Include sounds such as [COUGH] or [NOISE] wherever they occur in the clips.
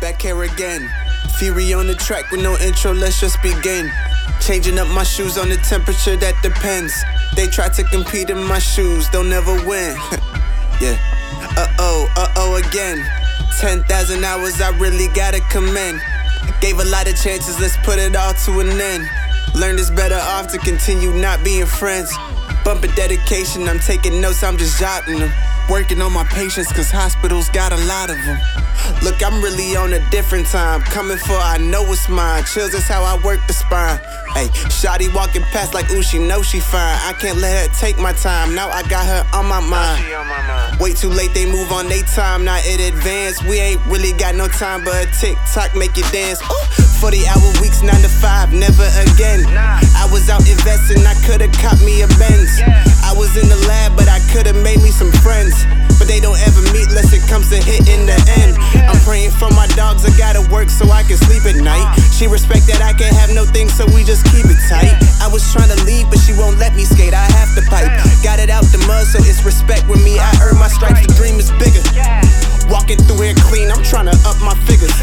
Back here again. Fury on the track with no intro, let's just begin. Changing up my shoes on the temperature, that depends. They try to compete in my shoes, they'll never win. [LAUGHS] yeah. Uh oh, uh oh again. 10,000 hours, I really gotta commend. Gave a lot of chances, let's put it all to an end. Learned it's better off to continue not being friends. Bumping dedication, I'm taking notes, I'm just jotting them. Working on my patience, cause hospitals got a lot of them. Look, I'm really on a different time. Coming for, I know it's mine. Chills is how I work the spine. Hey, Shotty walking past like, ooh, she know she fine. I can't let her take my time. Now I got her on my mind. Way too late, they move on they time, not in advance. We ain't really got no time, but a tick tock make you dance. Ooh, 40 hour weeks, 9 to 5, never again. I was out investing, I could've caught me a Benz. I was in the lab, but I could've made me some friends. But they don't ever meet unless it comes to hitting the end. I'm praying for my dogs, I gotta work so I can sleep at night. Uh. She respect that I can't have no things, so we just keep it tight. I was trying to leave, but she won't let me skate, I have to pipe. Got it out the mud, so it's respect with me. I earn my stripes, the dream is bigger. Walking through here clean, I'm trying to up my figures.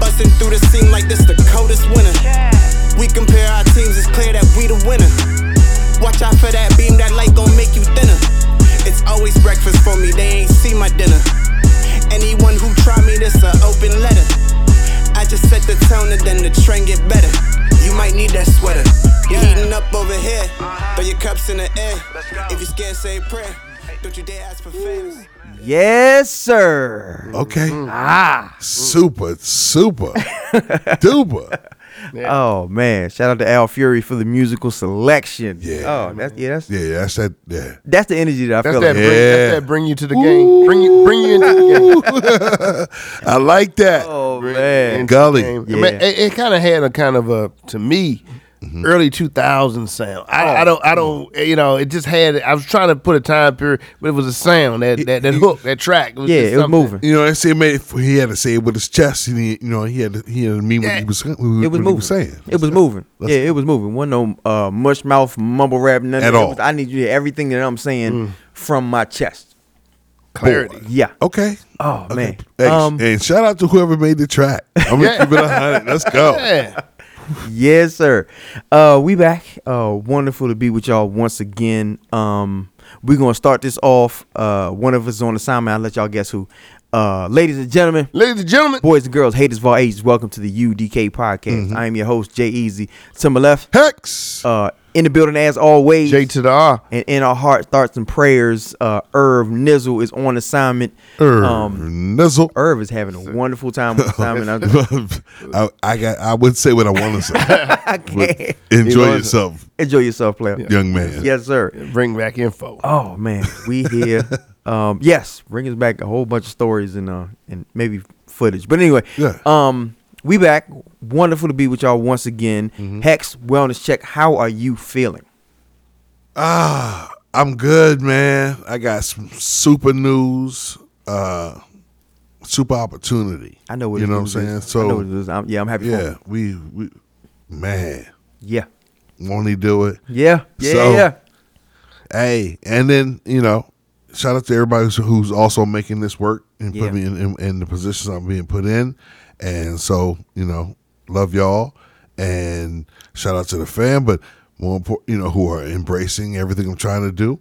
Busting through the scene like this the coldest winter. We compare our teams, it's clear that we the winner. Watch out for that beam, that light gon' make you thinner. It's always breakfast for me, they ain't see my dinner. Anyone who try me, this a open letter. I just set the tone and then the trend get better. You might need that sweater. You heating up over here. Throw your cups in the air. If you scared, say a prayer. Don't you dare ask for favors. Yes, sir. Okay. Ah. Super, super, [LAUGHS] duper. Oh man! Shout out to Al Fury for the musical selection. Yeah. Oh, that's yeah. That's Yeah, that's that. Yeah. that's the energy that I That's feel that, like. bring, Yeah. that's that bring you to the game. Bring you bring you into the game. [LAUGHS] I like that. Oh Bring man! you Gully. Yeah. I mean, it, it kind of had a kind of a to me Mm-hmm. early 2000 sound. I, Oh. I don't I don't you know it just had I was trying to put a time period, but it was a sound that that, that hook that track. It was Yeah, it was moving. You know, I say it made, he had to say it with his chest. And he, you know, he had to, he had to mean what he was, what It was moving. was saying. It was moving. let's- yeah, it was moving. Wasn't no uh, mush mouth mumble rap. None At all. was- I need you to hear everything that I'm saying Mm. from my chest. clarity. Yeah. Okay. Oh man. Hey, Um, and shout out to whoever made the track. I'm gonna keep it a hundred. Let's go. [LAUGHS] Yeah. [LAUGHS] yes, sir. Uh, we back. Uh, wonderful to be with y'all once again. Um, we're gonna start this off. Uh, one of us is on assignment. I'll let y'all guess who. Uh, ladies and gentlemen, Ladies and gentlemen, boys and girls, haters of all ages, welcome to the UDK podcast. Mm-hmm. I am your host, Jay Easy. To my left, Hex. uh, in the building as always. J to the R. and in our heart, thoughts, and prayers, uh, Irv Nizzle is on assignment. Er, Um, nizzle. Irv is having a wonderful time on [LAUGHS] assignment. I'm- [LAUGHS] I, I got. I would say what I want to say. [LAUGHS] I can't. Enjoy yourself, Enjoy yourself, player. young man. Yes, sir. Bring back info. Oh man, we here. um, yes, bring us back a whole bunch of stories and uh and maybe footage. But anyway, Yeah. um, we back. Wonderful to be with y'all once again. Mm-hmm. Hex Wellness Check. How are you feeling? Ah, I'm good, man. I got some super news, uh, super opportunity. I know what you know what I'm is. saying. I know So is. I'm, yeah, I'm happy. yeah, For we we man. Yeah. won't he do it? Yeah. Yeah. So- yeah. Hey, and then you know, shout out to everybody who's, who's also making this work and Yeah. put me in, in, in the positions I'm being put in, and so you know, love y'all, and shout out to the fam, but more important, you know, who are embracing everything I'm trying to do.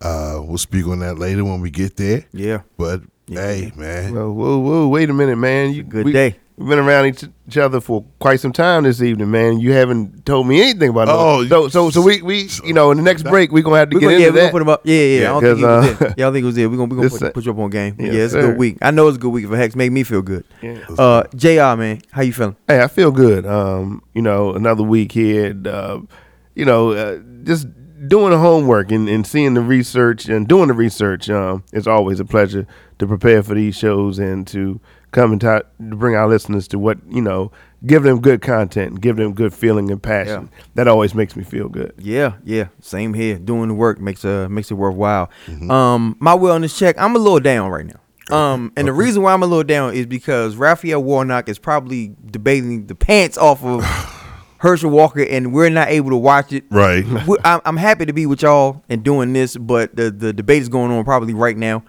Uh, we'll speak on that later when we get there. Yeah. But hey, man, Whoa, whoa, whoa! Wait a minute, man. You Good we, day. We've been around each, each other for quite some time this evening, man. You haven't told me anything about Oh, it. So, so, so we, we, you know, in the next break, we're gonna have to We get gonna, into yeah, we gonna that. put him up. Yeah, yeah. Yeah, I don't think he 'cause, was uh, it. Yeah, I don't think it was it. We're gonna we gonna This, put, put you up on game. yes, yeah, it's a good week. I know it's a good week for Hex. Make me feel good. Yeah. Uh, Jr. Man, how you feeling? Hey, I feel good. Um, you know, another week here. and, Uh, you know, uh, just doing the homework and, and seeing the research and doing the research. Um, it's always a pleasure to prepare for these shows and to come and to bring our listeners to what you know, give them good content, give them good feeling and passion. That always makes me feel good. Yeah, yeah. Same here. Doing the work makes uh makes it worthwhile. Um, my wellness check. I'm a little down right now. Um, and the reason why I'm a little down is because Raphael Warnock is probably debating the pants off of [SIGHS] Herschel Walker, and we're not able to watch it. right? I'm, I'm happy to be with y'all and doing this, but the the debate is going on probably right now.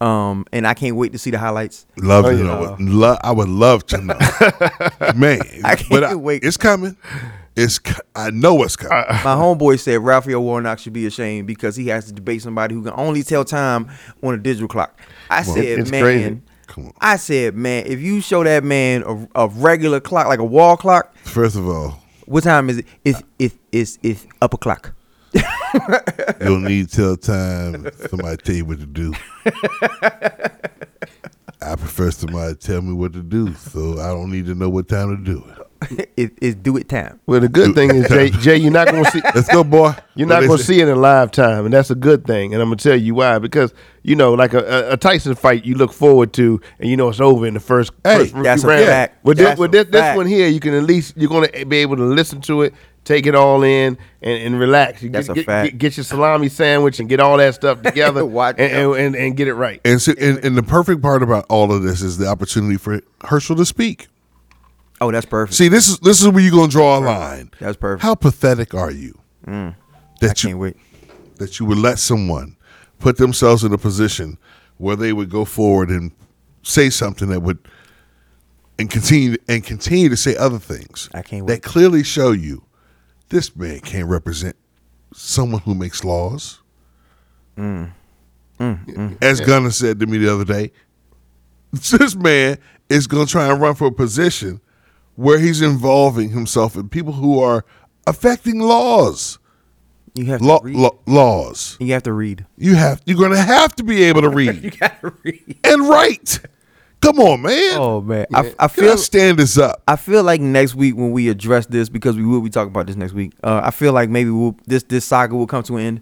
Um, and I can't wait to see the highlights. Love Oh, to yeah. know. Lo- I would love to know, [LAUGHS] man. I can't but wait. It's coming. It's. I know it's coming. My homeboy said Raphael Warnock should be ashamed because he has to debate somebody who can only tell time on a digital clock. I said, It's man, crazy. Come on. I said, man, if you show that man a, a regular clock, like a wall clock, First of all, what time is it? It's it's it's, it's upper clock. [LAUGHS] you'll need tell time. Somebody tell you what to do. I prefer somebody tell me what to do, so I don't need to know what time to do it. [LAUGHS] it, it's do it time. Well, the good thing is, Jay, Jay you're not going to see. [LAUGHS] Let's go, boy. You're What not going to see it in live time, and that's a good thing. And I'm going to tell you why. Because you know, like a, a- a Tyson fight, you look forward to, and you know it's over in the first. Hey, first That's a round. fact. With this, That's with a this, this fact. one here, you can at least you're going to be able to listen to it, take it all in, and, and relax. You That's get, a fact. Get, get your salami sandwich and get all that stuff [LAUGHS] together, Watch and, and, and, and get it right. And, so, and and the perfect part about all of this is the opportunity for Herschel to speak. Oh, that's perfect. See, this is this is where you're gonna draw a line. That's perfect. How pathetic are you mm. I that you can't wait. that you would let someone put themselves in a position where they would go forward and say something that would and continue and continue to say other things I can't that clearly show you this man can't represent someone who makes laws. Mm. As Gunner said to me the other day, this man is going to try and run for a position where he's involving himself in people who are affecting laws. You have to Law, read. law, laws. you have to read. You have you're gonna have to be able to [LAUGHS] read you gotta read. and write. Come on, man. Oh man, I, I feel stand this up. I feel like next week when we address this because we will be talking about this next week. Uh, I feel like maybe we'll, this this saga will come to an end.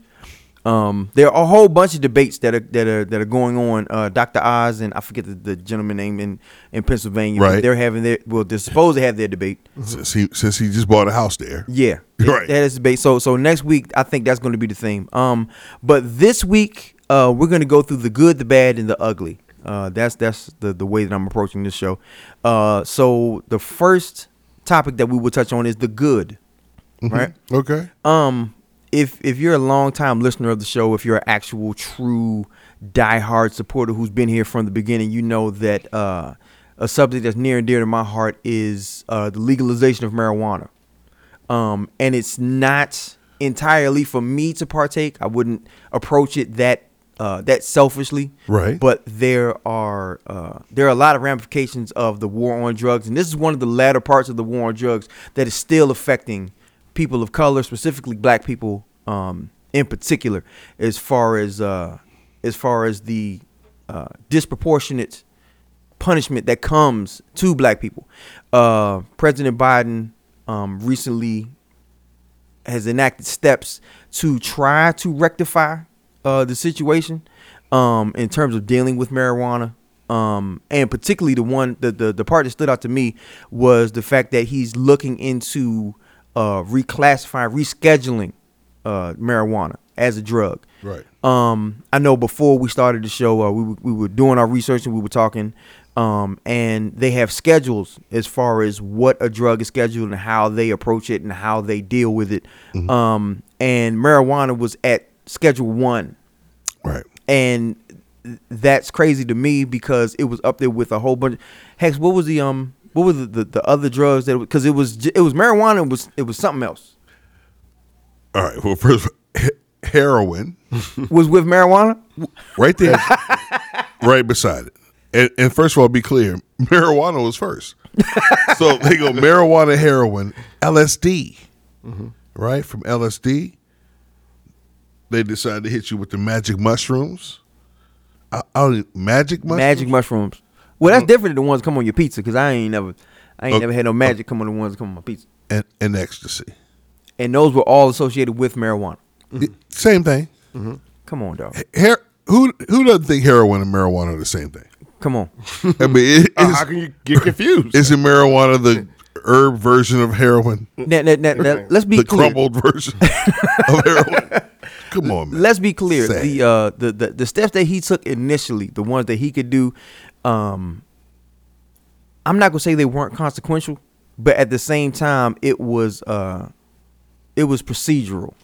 Um, there are a whole bunch of debates that are that are that are going on. Uh, Dr. Oz and I forget the, the gentleman name in in Pennsylvania. Right. They're having their well, they're supposed to have their debate. Since he since he just bought a house there. Yeah, [LAUGHS] Right. That is debate. So so next week I think that's going to be the theme. Um, but this week uh, we're going to go through the good, the bad, and the ugly. Uh, that's that's the the way that I'm approaching this show. Uh, so the first topic that we will touch on is the good, right? Okay. Um, if if you're a long time listener of the show, if you're an actual true diehard supporter who's been here from the beginning, you know that uh, a subject that's near and dear to my heart is uh, the legalization of marijuana. Um, and it's not entirely for me to partake. I wouldn't approach it that uh, that selfishly. Right. But there are uh, there are a lot of ramifications of the war on drugs, and this is one of the latter parts of the war on drugs that is still affecting people of color, specifically Black people, um, in particular, as far as uh, as far as the uh, disproportionate punishment that comes to Black people. Uh, President Biden um, recently has enacted steps to try to rectify uh, the situation um, in terms of dealing with marijuana. Um, and particularly the one, the, the, the part that stood out to me was the fact that he's looking into uh, reclassifying, rescheduling uh, marijuana as a drug. Right. Um, I know before we started the show, uh, we were, we were doing our research and we were talking, um, and they have schedules as far as what a drug is scheduled and how they approach it and how they deal with it. Um, and marijuana was at Schedule One, Right. and that's crazy to me because it was up there with a whole bunch. Hex, what was the um, what was the, the, the other drugs that? Because it was it was marijuana. It was it was something else. All right. Well, first, heroin, Was with marijuana. right there, right beside it. And, and first of all, be clear, marijuana was first. so they go marijuana, heroin, LSD, right? From LSD, they decided to hit you with the magic mushrooms. I, I don't even- magic mushrooms. Magic mushrooms. Well, that's different than the ones that come on your pizza because I ain't never, I ain't Okay. never had no magic come on the ones that come on my pizza. and, and ecstasy. And those were all associated with marijuana. It- same thing. Come on, dog. Her- who who doesn't think heroin and marijuana are the same thing? Come on. [LAUGHS] I mean, it, [LAUGHS] Uh, how can you get confused? [LAUGHS] isn't marijuana the herb version of heroin, Now, now, now, now, let's be clear. the clear. crumbled version of heroin? Come on, man. Let's be clear. Sad. The, uh, the the the steps that he took initially, the ones that he could do, um, I'm not gonna say they weren't consequential, but at the same time, it was uh, it was procedural.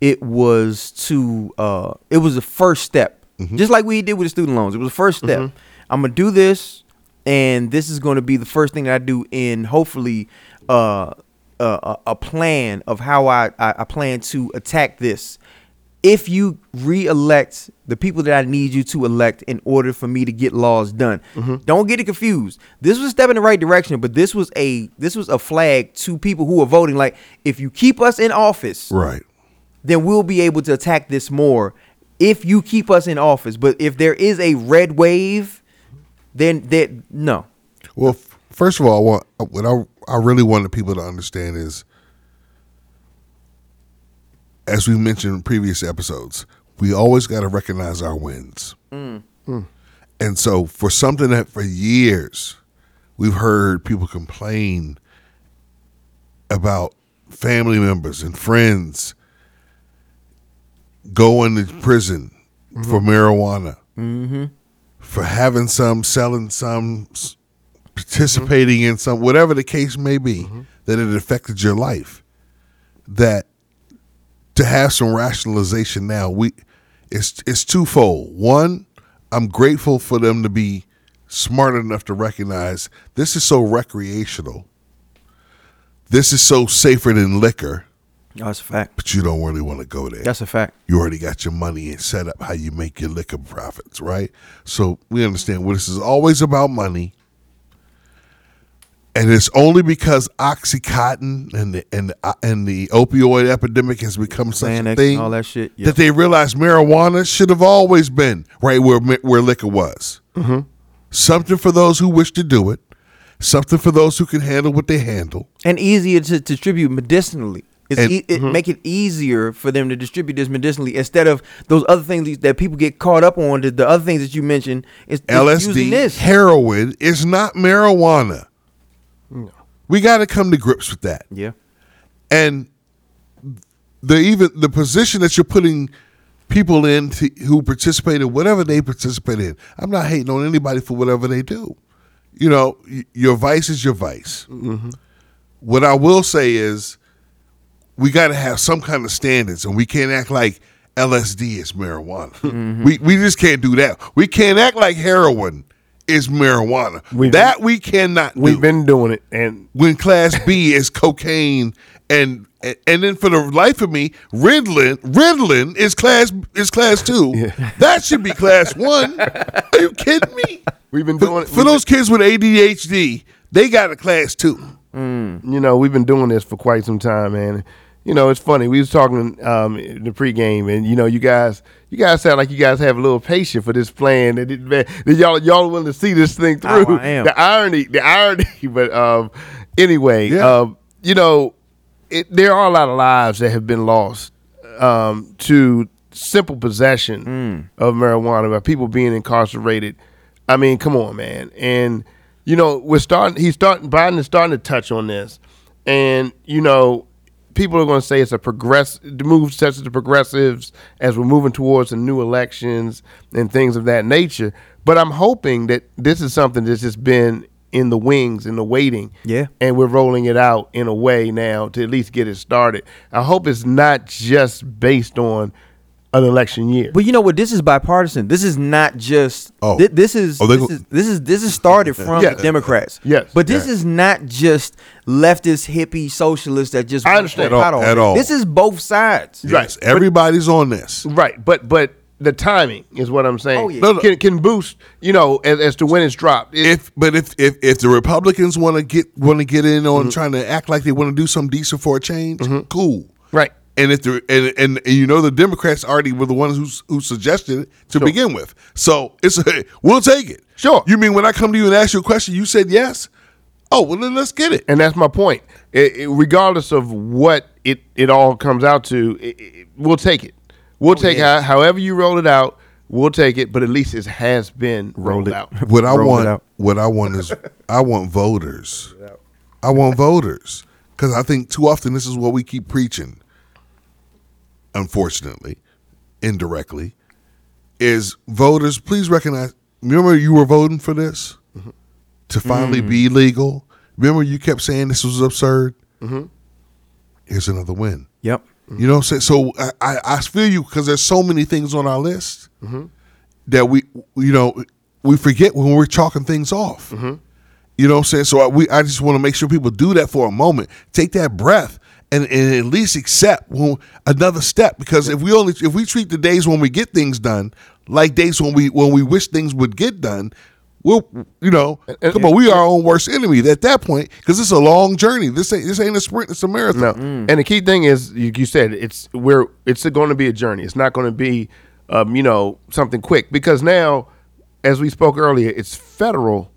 It was to uh, it was the first step just like we did with the student loans. It was the first step. I'm gonna do this, and this is gonna be the first thing that I do in hopefully uh, a, a, a plan of how I, I I plan to attack this. If you re-elect the people that I need you to elect in order for me to get laws done, mm-hmm. don't get it confused. This was a step in the right direction, but this was a this was a flag to people who are voting. Like, if you keep us in office, Right. then we'll be able to attack this more if you keep us in office. But if there is a red wave, then that no. Well, f- first of all, I what I I really wanted people to understand is, as we mentioned in previous episodes, we always got to recognize our wins. Mm. Mm. And so, for something that for years we've heard people complain about family members and friends going to prison mm-hmm. for marijuana, mm-hmm. for having some, selling some, s- participating in some, whatever the case may be, mm-hmm. that it affected your life. That to have some rationalization now, we it's it's twofold. One, I'm grateful for them to be smart enough to recognize this is so recreational. This is so safer than liquor, oh, That's a fact. but you don't really want to go there That's a fact. you already got your money and set up how you make your liquor profits, right? So we understand well, this is always about money. And it's only because OxyContin and the and the, uh, and the opioid epidemic has become such Xanax a thing all that shit, yeah. that they realize marijuana should have always been right where where liquor was. Mm-hmm. Something for those who wish to do it, something for those who can handle what they handle. And easier to distribute medicinally. It's And- e- it make it easier for them to distribute this medicinally instead of those other things that people get caught up on. The, the other things that you mentioned is, LSD, this. heroin is not marijuana. We got to come to grips with that. Yeah. And the even the position that you're putting people in to, who participate in whatever they participate in. I'm not hating on anybody for whatever they do. You know, your vice is your vice. Mm-hmm. What I will say is, we got to have some kind of standards, and we can't act like LSD is marijuana. Mm-hmm. We we just can't do that. We can't act like heroin is marijuana. We've- that we cannot do We've been doing it, and when class B is cocaine and and then for the life of me, Ritalin Ritalin is class is class two. That should be class one. Are you kidding me? we've been For, doing it for those kids with ADHD, they got a class two. Mm. you know, we've been doing this for quite some time, man. You know, it's funny. We was talking um, in the pregame, and you know, you guys, you guys sound like you guys have a little patience for this plan. That, it, man, that y'all, y'all willing to see this thing Oh, through. I am. The irony, the irony. [LAUGHS] But um, anyway, Yeah. um, you know, it, there are a lot of lives that have been lost um, to simple possession of marijuana by people being incarcerated. I mean, come on, man. And you know, we're starting. He's starting. Biden is starting to touch on this, and you know, people are going to say it's a progress. The move sets the progressives as we're moving towards the new elections and things of that nature. But I'm hoping that this is something that's just been in the wings, in the waiting. Yeah. And we're rolling it out in a way now to at least get it started. I hope it's not just based on an election year. But you know what? This is bipartisan. This is not just. Oh. thi- this is Oh, they this go- is this is this is started [LAUGHS] from Yes. the Democrats. Yes. But this Yeah. is not just leftist hippie socialists that just I want understand. to At all- at all. This is both sides. Right. Yes, everybody's on this. Right, but but the timing is what I'm saying. Oh, yeah. No, no. Can can boost, you know, as, as to when it's dropped. It- If but if if, if the Republicans want to get want to get in on Mm-hmm. trying to act like they want to do something decent for a change, cool. right. And if and, and and you know the Democrats already were the ones who who suggested it to begin with, so it's a, we'll take it. Sure. You mean when I come to you and ask you a question, you said yes? Oh well, then let's get it. And that's my point. It, it- regardless of what it, it all comes out to, it, it- we'll take it. We'll oh, take yeah. how, however you roll it out. We'll take it, but at least it has been rolled out. What I Roll want, out. what I want is, [LAUGHS] I want voters. I want voters because I think too often this is what we keep preaching. Unfortunately, indirectly, is voters. Please recognize. Remember, you were voting for this mm-hmm. to finally be mm-hmm. legal. Remember, you kept saying this was absurd. Mm-hmm. Here's another win. Yep. You know what I'm saying? So I, I, I feel you because there's so many things on our list. that we you know we forget when we're chalking things off. You know what I'm saying? So I, we I just want to make sure people do that for a moment. Take that breath and, and at least accept when, another step because if we only if we treat the days when we get things done like days when we when we wish things would get done, we'll you know and- come on we are our own worst enemy at that point because it's a long journey. This ain't this ain't a sprint. It's a marathon. No, and the key thing is, you, you said it's we're it's going to be a journey. It's not going to be, um, you know, something quick because now, as we spoke earlier, it's federal.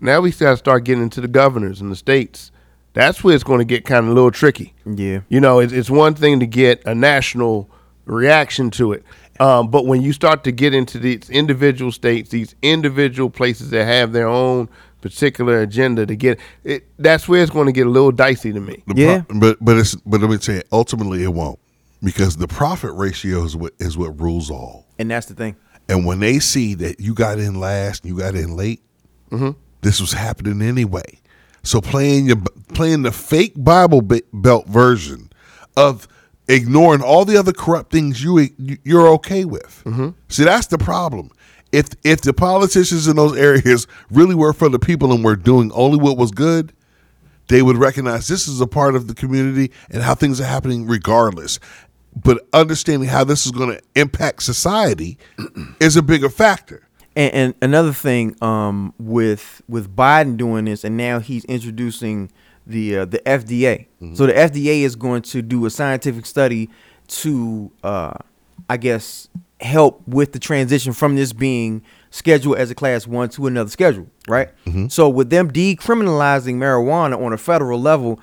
Now we got to start getting into the governors and the states. That's where it's going to get kind of a little tricky. Yeah. You know, it's, it's one thing to get a national reaction to it, um, but when you start to get into these individual states, these individual places that have their own particular agenda to get it, that's where it's going to get a little dicey to me. The Yeah. pro- but but it's but let me tell you, ultimately it won't because the profit ratio is what is what rules all. And that's the thing. And when they see that you got in last, you got in late, this was happening anyway. So playing your playing the fake Bible Belt version of ignoring all the other corrupt things you you're okay with. Mm-hmm. See, that's the problem. If if the politicians in those areas really were for the people and were doing only what was good, they would recognize this is a part of the community and how things are happening regardless. But understanding how this is going to impact society is a bigger factor. And, and another thing, um, with with Biden doing this, and now he's introducing the uh, the FDA. So the FDA is going to do a scientific study to, uh, I guess, help with the transition from this being scheduled as a class one to another schedule, right? So with them decriminalizing marijuana on a federal level,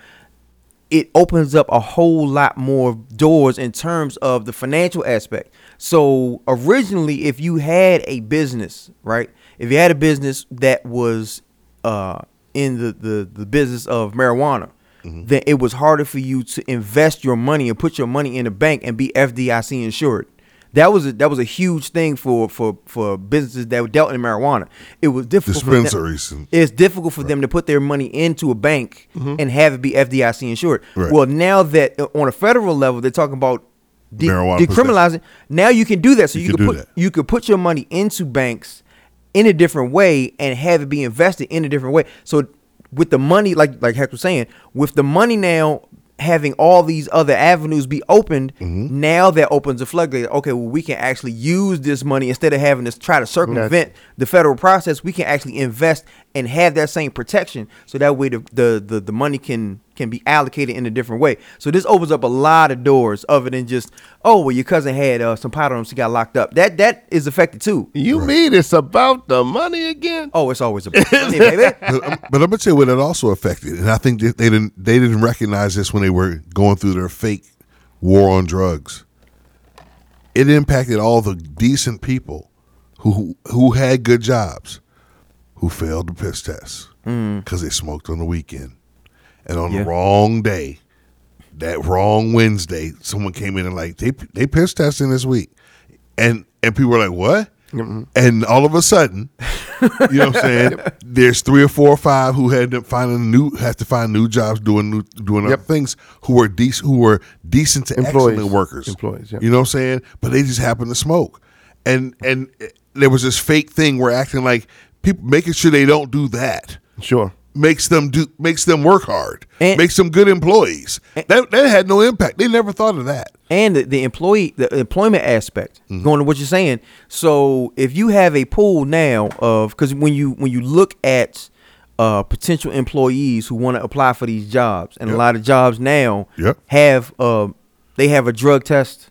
it opens up a whole lot more doors in terms of the financial aspect. So originally, if you had a business, right? If you had a business that was uh, in the, the the business of marijuana, then it was harder for you to invest your money and put your money in a bank and be FDIC insured. That was a, that was a huge thing for for for businesses that were dealt in marijuana. It was difficult. for them- it's difficult for them to put their money into a bank and have it be FDIC insured. Right. Well, now that uh, on a federal level they're talking about de- Marijuana decriminalizing, now you can do that. So you, You can put that. you could put your money into banks in a different way and have it be invested in a different way. So with the money, like like Hex was saying, with the money now having all these other avenues be opened, Mm-hmm. now that opens a floodgate. Okay, well we can actually use this money instead of having to try to circumvent the federal process. We can actually invest and have that same protection, so that way the the the, the money can can be allocated in a different way. So this opens up a lot of doors other than just oh well your cousin had uh, some powder on him, she got locked up. That that is affected too. You mean it's about the money again? Oh, it's always about money, baby. [LAUGHS] but, um, but I'm gonna tell you what it also affected, and I think that they didn't they didn't recognize this when they were going through their fake war on drugs. It impacted all the decent people who who had good jobs, who failed the piss test because they smoked on the weekend, and on Yeah. the wrong day, that wrong Wednesday, someone came in and like they they piss testing this week, and and people were like, what? And all of a sudden, you know what I'm [LAUGHS] saying? There's three or four or five who had to find a new have to find new jobs doing new doing Yep. other things who were decent who were decent to Employees. excellent workers. Employees, yep. You know what I'm saying? But they just happened to smoke. And and eh, there was this fake thing where acting like people making sure they don't do that Sure. Makes them do makes them work hard. And- makes them good employees. that that had no impact. They never thought of that. and the, the employee the employment aspect Mm-hmm. going to what you're saying so if you have a pool now of because when you when you look at uh, potential employees who want to apply for these jobs and a lot of jobs now Yep. have uh, they have a drug test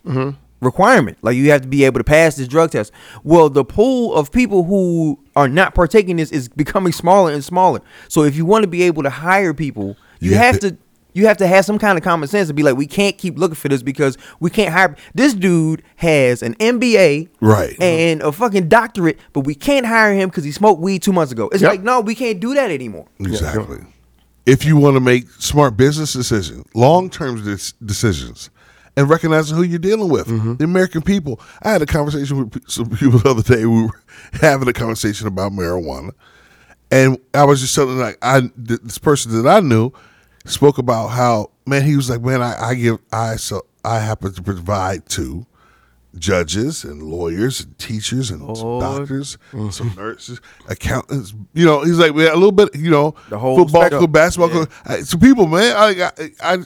requirement like you have to be able to pass this drug test well the pool of people who are not partaking this is becoming smaller and smaller so if you want to be able to hire people you You have have to- to you have to have some kind of common sense to be like, we can't keep looking for this because we can't hire. This dude has an MBA, Right. and a fucking doctorate, but we can't hire him because he smoked weed two months ago. It's Yep. like, no, we can't do that anymore. Exactly. If you want to make smart business decisions, long term decisions, and recognizing who you're dealing with, mm-hmm. the American people. I had a conversation with some people the other day. We were [LAUGHS] having a conversation about marijuana, and I was just telling like I this person that I knew spoke about how man he was like man I, I give I so I happen to provide to judges and lawyers and teachers and Lord. doctors, mm-hmm. some nurses, accountants. You know, he's like, man, a little bit. You know, The whole football, spectrum. basketball. Yeah. So people, man, I, I, I,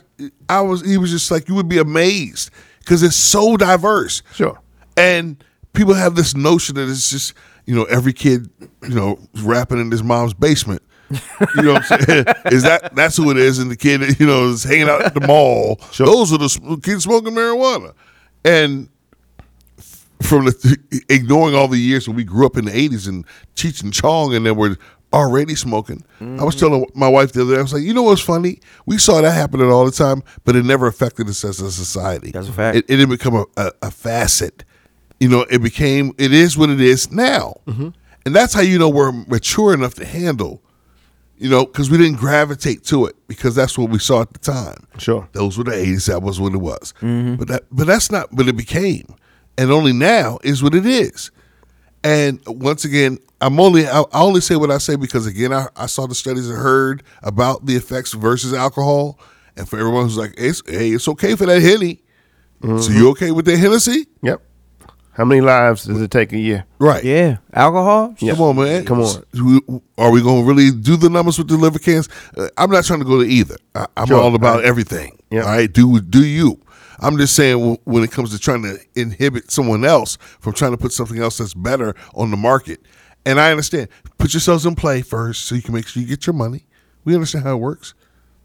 I was. He was just like you would be amazed because it's so diverse. Sure. And people have this notion that it's just, you know, every kid, you know, rapping in his mom's basement. You know what I'm saying? [LAUGHS] is that that's who it is? And the kid, you know, is hanging out at the mall. Those are the kids smoking marijuana. And from the ignoring all the years when we grew up in the 80s and Cheech and Chong and then we're already smoking. I was mm-hmm. telling my wife the other day, I was like, you know what's funny? We saw that happening all the time, but it never affected us as a society. That's a fact. It, it didn't become a, a, a facet. You know, it became, it is what it is now. Mm-hmm. And that's how you know we're mature enough to handle, you know, because we didn't gravitate to it because that's what we saw at the time. Sure. Those were the 80s. That was what it was. Mm-hmm. But that, but that's not what it became. And only now is what it is. And once again, I'm only I, I only say what I say because again I, I saw the studies and heard about the effects versus alcohol. And for everyone who's like, it's, hey, it's okay for that henny. So you okay with that Hennessy? Yep. How many lives does it take a year? Right. Yeah, alcohol. Come on, man. Come on. Are we going to really do the numbers with the liver cans? Uh, I'm not trying to go to either. I, I'm Sure. all about Right. everything. Yeah. All right. Do do you? I'm just saying when it comes to trying to inhibit someone else from trying to put something else that's better on the market. And I understand. Put yourselves in play first so you can make sure you get your money. We understand how it works.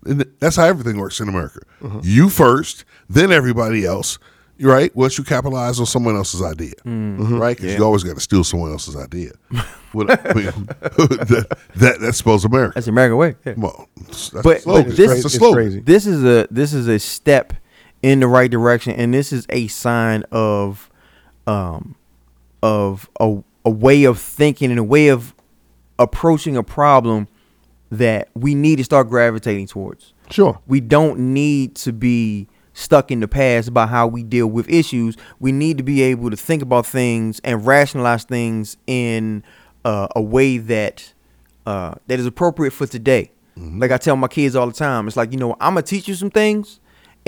And that's how everything works in America. Mm-hmm. You first, then everybody else. Right? Once you capitalize on someone else's idea, Mm-hmm. right? Because you always got to steal someone else's idea. [LAUGHS] What, I mean, [LAUGHS] that, that that's supposed America. That's the American way. Yeah. Come on, that's But- the but this- That's the It's crazy. this is a this is a step in the right direction and this is a sign of um of a, a way of thinking and a way of approaching a problem that we need to start gravitating towards Sure. we don't need to be stuck in the past about how we deal with issues. We need to be able to think about things and rationalize things in uh, a way that uh, that is appropriate for today. Like I tell my kids all the time, it's like you know I'm gonna teach you some things,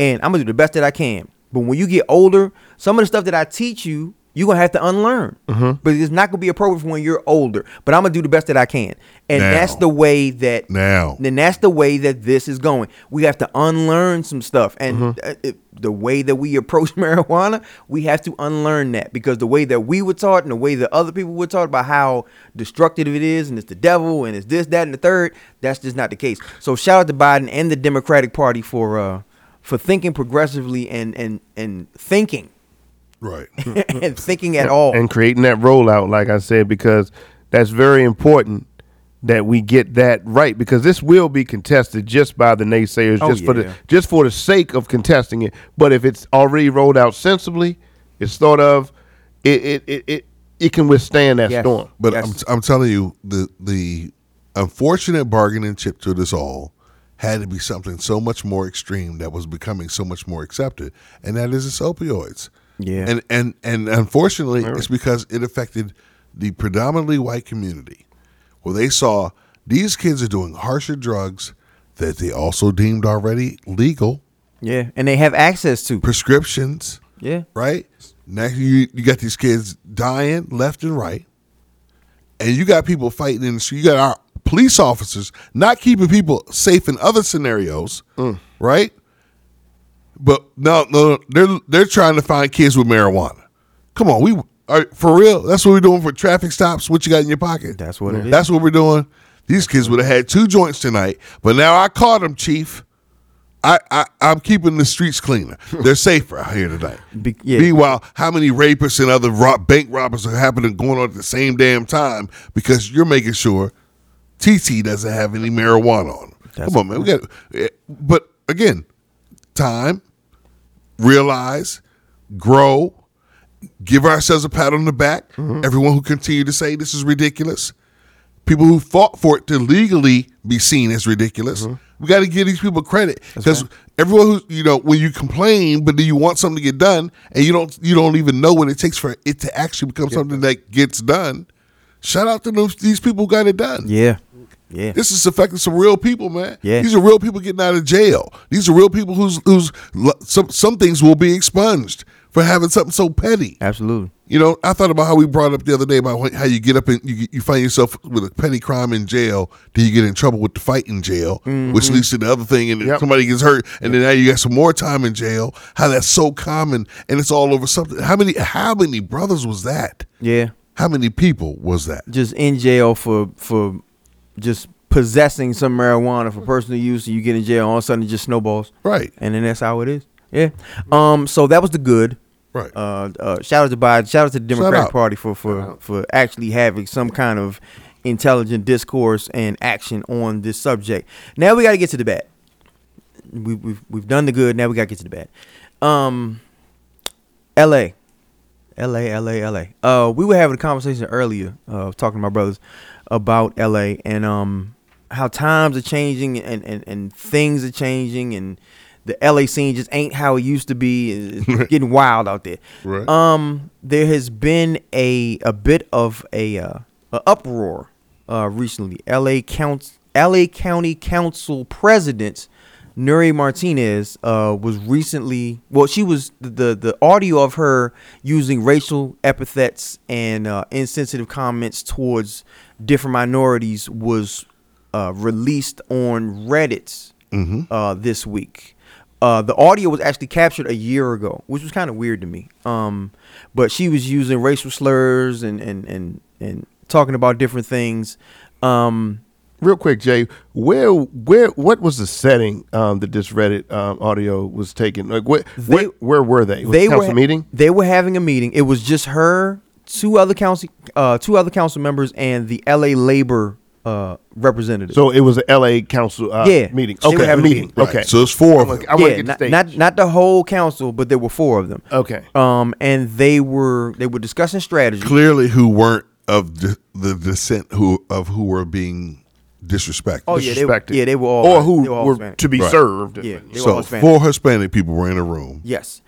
and I'm gonna do the best that I can. But when you get older, some of the stuff that I teach you, you're gonna have to unlearn. But it's not gonna be appropriate for when you're older. But I'm gonna do the best that I can, and Now. that's the way that Now. then that's the way that this is going. We have to unlearn some stuff, and Mm-hmm. uh, it, the way that we approach [LAUGHS] marijuana, we have to unlearn that because the way that we were taught and the way that other people were taught about how destructive it is, and it's the devil, and it's this, that, and the third. That's just not the case. So shout out to Biden and the Democratic Party for uh, for thinking progressively and and and thinking Right. [LAUGHS] and thinking at all. and creating that rollout, like I said, because that's very important that we get that right because this will be contested just by the naysayers, Oh, just for the just for the sake of contesting it. But if it's already rolled out sensibly, it's thought of, it it it it, it can withstand that Yes. storm. But Yes. I'm I'm telling you the the unfortunate bargaining chip to this all had to be something so much more extreme that was becoming so much more accepted, and that is its opioids. Yeah. And and and unfortunately, it's because it affected the predominantly white community, where they saw these kids are doing harsher drugs that they also deemed already legal yeah, and they have access to. prescriptions. Yeah, right? Now you you got these kids dying left and right, and you got people fighting in the street. You got our police officers not keeping people safe in other scenarios, mm. right? But no, no, they're they're trying to find kids with marijuana. Come on, we are for real. That's what we're doing for traffic stops. What you got in your pocket? That's what it is. That's what we're doing. These kids would have had two joints tonight, but now I caught them, chief. I, I I'm keeping the streets cleaner. [LAUGHS] They're safer out here tonight. Be- yeah. Meanwhile, how many rapists and other rob- bank robbers are happening going on at the same damn time because you're making sure TT doesn't have any marijuana on him. That's Come on, man. We got, eh, but again, time, realize, grow, give ourselves a pat on the back. Mm-hmm. Everyone who continue to say this is ridiculous, people who fought for it to legally be seen as ridiculous. Mm-hmm. We got to give these people credit because everyone who you know when you complain, but do you want something to get done, and you don't you don't even know what it takes for it to actually become something that gets done. Shout out to those, these people who got it done. yeah, yeah. This is affecting some real people, man. Yeah. These are real people getting out of jail. These are real people whose whose some some things will be expunged for having something so petty. Absolutely. You know, I thought about how we brought up the other day about how you get up and you, you find yourself with a petty crime in jail. Do you get in trouble with the fight in jail, mm-hmm. which leads to the other thing, and Yep. somebody gets hurt, and then now you got some more time in jail. How that's so common, and it's all over something. How many how many brothers was that? Yeah. How many people was that? Just in jail for for just possessing some marijuana for personal use, and you get in jail, all of a sudden it just snowballs, Right, and then that's how it is. Yeah. Um. So that was the good. right. Uh, uh, shout out to Biden. Shout out to the Democratic. Party for for for actually having some kind of intelligent discourse and action on this subject. Now we got to get to the bad. We, we've we've done the good. Now we got to get to the bad. Um, L.A. L.A. L.A. L.A. Uh, we were having a conversation earlier, uh, talking to my brothers about L.A. and um how times are changing and and, and things are changing and the LA scene just ain't how it used to be. It's [LAUGHS] getting wild out there. Right. Um, there has been a a bit of a, uh, a uproar uh, recently. LA Count LA County Council President Nury Martinez uh, was recently well, she was the, the audio of her using racial epithets and uh, insensitive comments towards different minorities was uh, released on Reddit uh, this week. Uh, the audio was actually captured a year ago, which was kind of weird to me. Um, but she was using racial slurs and and and and talking about different things. Um, Real quick, Jay, where where what was the setting um, that this Reddit um, audio was taken? Like, where, where, where were they? Was they it council were meeting. They were having a meeting. It was just her, two other council, uh, two other council members, and the L.A. labor uh, representative. So it was a L.A. council uh, Yeah. meeting. They were Okay, a having a meeting. meeting. Okay, Right. So it's four of them. I yeah, get the not, not not the whole council, but there were four of them. okay. Um, and they were they were discussing strategy. Clearly, who weren't of the, the descent who of who were being disrespected. Oh yeah, they, Disrespected. yeah, they were all or who they were, all were Hispanic. to be Right. served. Yeah, they were all so Hispanic. four Hispanic people were in a room. Yes.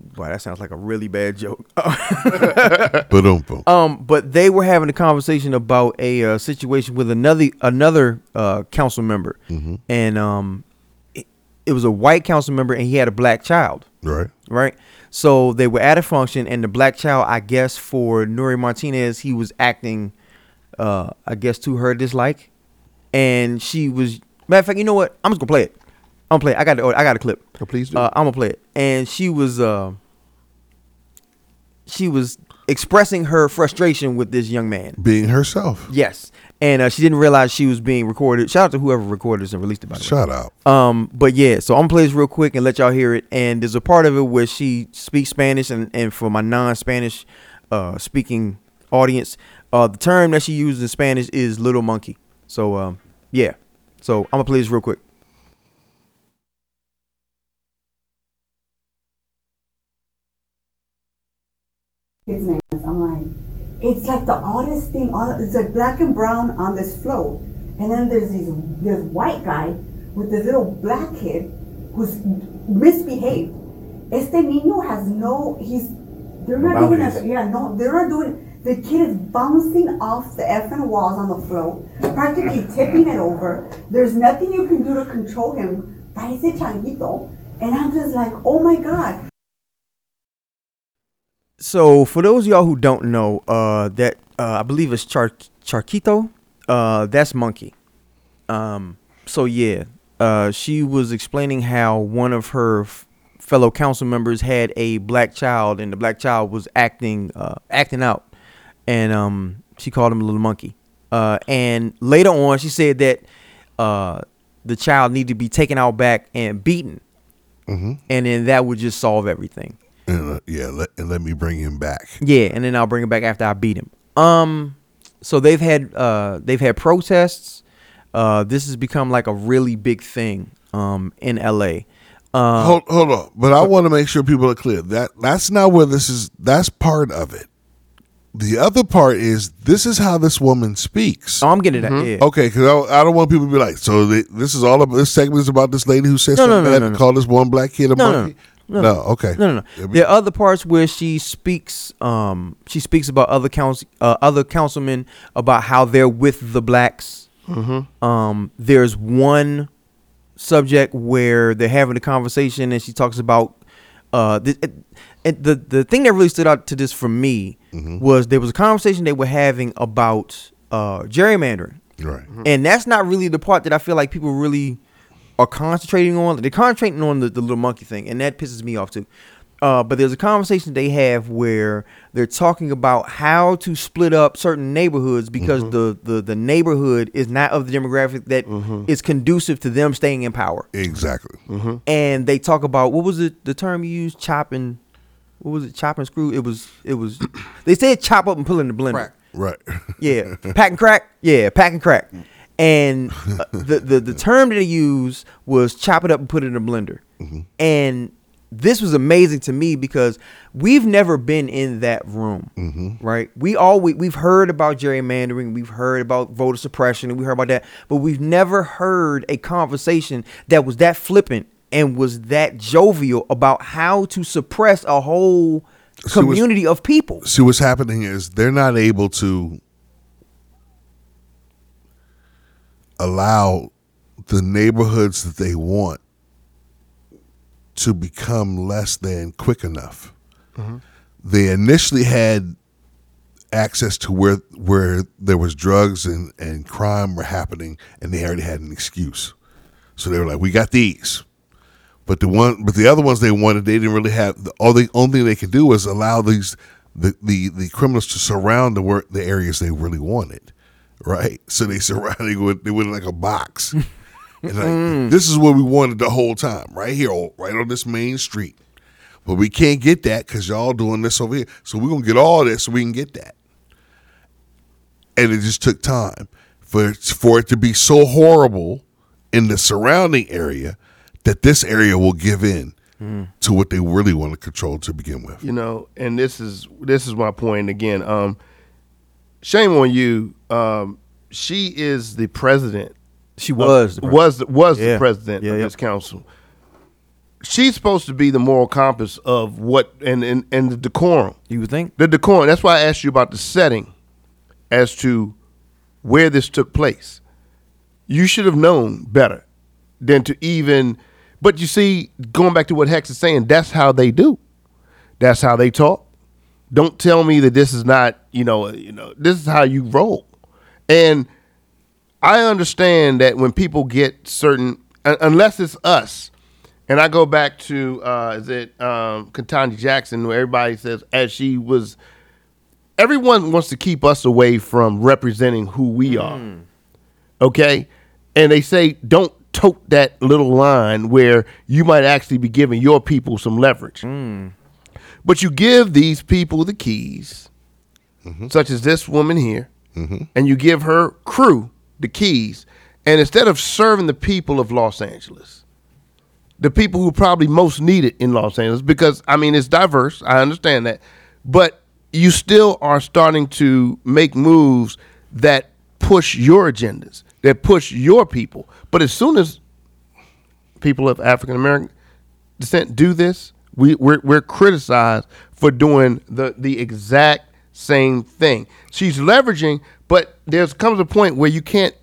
Boy, that sounds like a really bad joke. [LAUGHS] Boom, boom. um, but they were having a conversation about a uh, situation with another another uh, council member, and um, it, it was a white council member, and he had a black child. Right. right? So they were at a function, and the black child, I guess, for Nury Martinez, he was acting, uh, I guess, to her dislike, and she was. Matter of fact, you know what? I'm just gonna play it. I'm gonna play. It. I got. The, I got a clip. Oh, please do. Uh, I'm gonna play it, and she was. Uh, she was expressing her frustration with this young man. Being herself. Yes, and uh, she didn't realize she was being recorded. Shout out to whoever recorded this and released it. By the way. Shout out. Um, but yeah, so I'm gonna play this real quick and let y'all hear it. And there's a part of it where she speaks Spanish, and, and for my non-Spanish uh, speaking audience, uh, the term that she uses in Spanish is little monkey. So um, yeah, so I'm gonna play this real quick. his name is. I'm like, it's like the oddest thing. It's like black and brown on this float, and then there's these this white guy with this little black kid who's misbehaved. Este niño has no. He's. They're not giving us. Yeah, no, they're not doing. The kid is bouncing off the effing walls on the floor, practically tipping it over. There's nothing you can do to control him. Parece changuito. And I'm just like, oh my god, So for those of y'all who don't know, uh, that uh, I believe it's Char- Charquito. Uh, that's monkey. Um, so yeah, uh, she was explaining how one of her f- fellow council members had a black child, and the black child was acting uh, acting out, and um, she called him a little monkey. Uh, and later on, she said that uh, the child needed to be taken out back and beaten, and then that would just solve everything. And uh, yeah, let, and let me bring him back. Yeah, and then I'll bring him back after I beat him. Um, so they've had uh they've had protests. Uh, this has become like a really big thing um in LA. Uh, hold hold on, but I want to make sure people are clear that that's not where this is. That's part of it. The other part is this is how this woman speaks. oh, I'm getting to that. Yeah. Okay, because I, I don't want people to be like, so they, this is all about this segment is about this lady who says No, no, something no, bad no, and no. called this one black kid a No, no, monkey. no, No, okay, No, no, no. There are other parts where she speaks. Um, she speaks about other council, uh, other councilmen about how they're with the blacks. Um, there's one subject where they're having a conversation, and she talks about. Uh, th- it- and the the thing that really stood out to this for me Mm-hmm. was there was a conversation they were having about uh, gerrymandering, Right. Mm-hmm. and that's not really the part that I feel like people really are concentrating on. They're concentrating on the, the little monkey thing, and that pisses me off too. Uh, but there's a conversation they have where they're talking about how to split up certain neighborhoods because mm-hmm. the, the, the neighborhood is not of the demographic that is conducive to them staying in power. Exactly. And they talk about what was it the term you used chopping what was it chop and screw it was it was [COUGHS] they said chop up and pull in the blender Crack. Right. [LAUGHS] yeah, pack and crack. Yeah, pack and crack. And uh, the, the the term that they used was chop it up and put it in a blender. And this was amazing to me because we've never been in that room, right? We always we've heard about gerrymandering, we've heard about voter suppression, and we heard about that, but we've never heard a conversation that was that flippant and was that jovial about how to suppress a whole was- community of people. See, what's happening is they're not able to allow the neighborhoods that they want to become less than quick enough. Mm-hmm. They initially had access to where where there was drugs and, and crime were happening and they already had an excuse. So they were like, We got these. But the one, but the other ones they wanted, they didn't really have. The, all the only thing they could do was allow these the the, the criminals to surround the work the areas they really wanted, right? [LAUGHS] So they surrounded with they went like a box, [LAUGHS] and like this is what we wanted the whole time, right here, oh, right on this main street. But we can't get that because y'all doing this over here. So we're gonna get all this so we can get that. And it just took time for for it to be so horrible in the surrounding area that this area will give in to what they really want to control to begin with. you know and this is this is my point again um shame on you um she is the president She was the was was Yeah. the president Yeah, of yeah. this council she's supposed to be the moral compass of what and and, and the decorum You would think? the decorum that's why i asked you about the setting as to where this took place you should have known better than to even but you see going back to what hex is saying that's how they do. That's how they talk. Don't tell me that this is not you know you know this is how you roll. And i understand that when people get certain un- unless it's us and i go back to uh is it um Ketanji jackson where everybody says as she was everyone wants to keep us away from representing who we are. Okay? And they say don't tote that little line where you might actually be giving your people some leverage. Hmm. But you give these people the keys, mm-hmm. such as this woman here, mm-hmm. and you give her crew the keys. And instead of serving the people of Los Angeles, the people who probably most need it in Los Angeles, because I mean it's diverse, I understand that, but you still are starting to make moves that push your agendas, that push your people. But as soon as people of African American descent do this, we we're, we're criticized for doing the the exact same thing. She's leveraging, but there's comes a point where you can't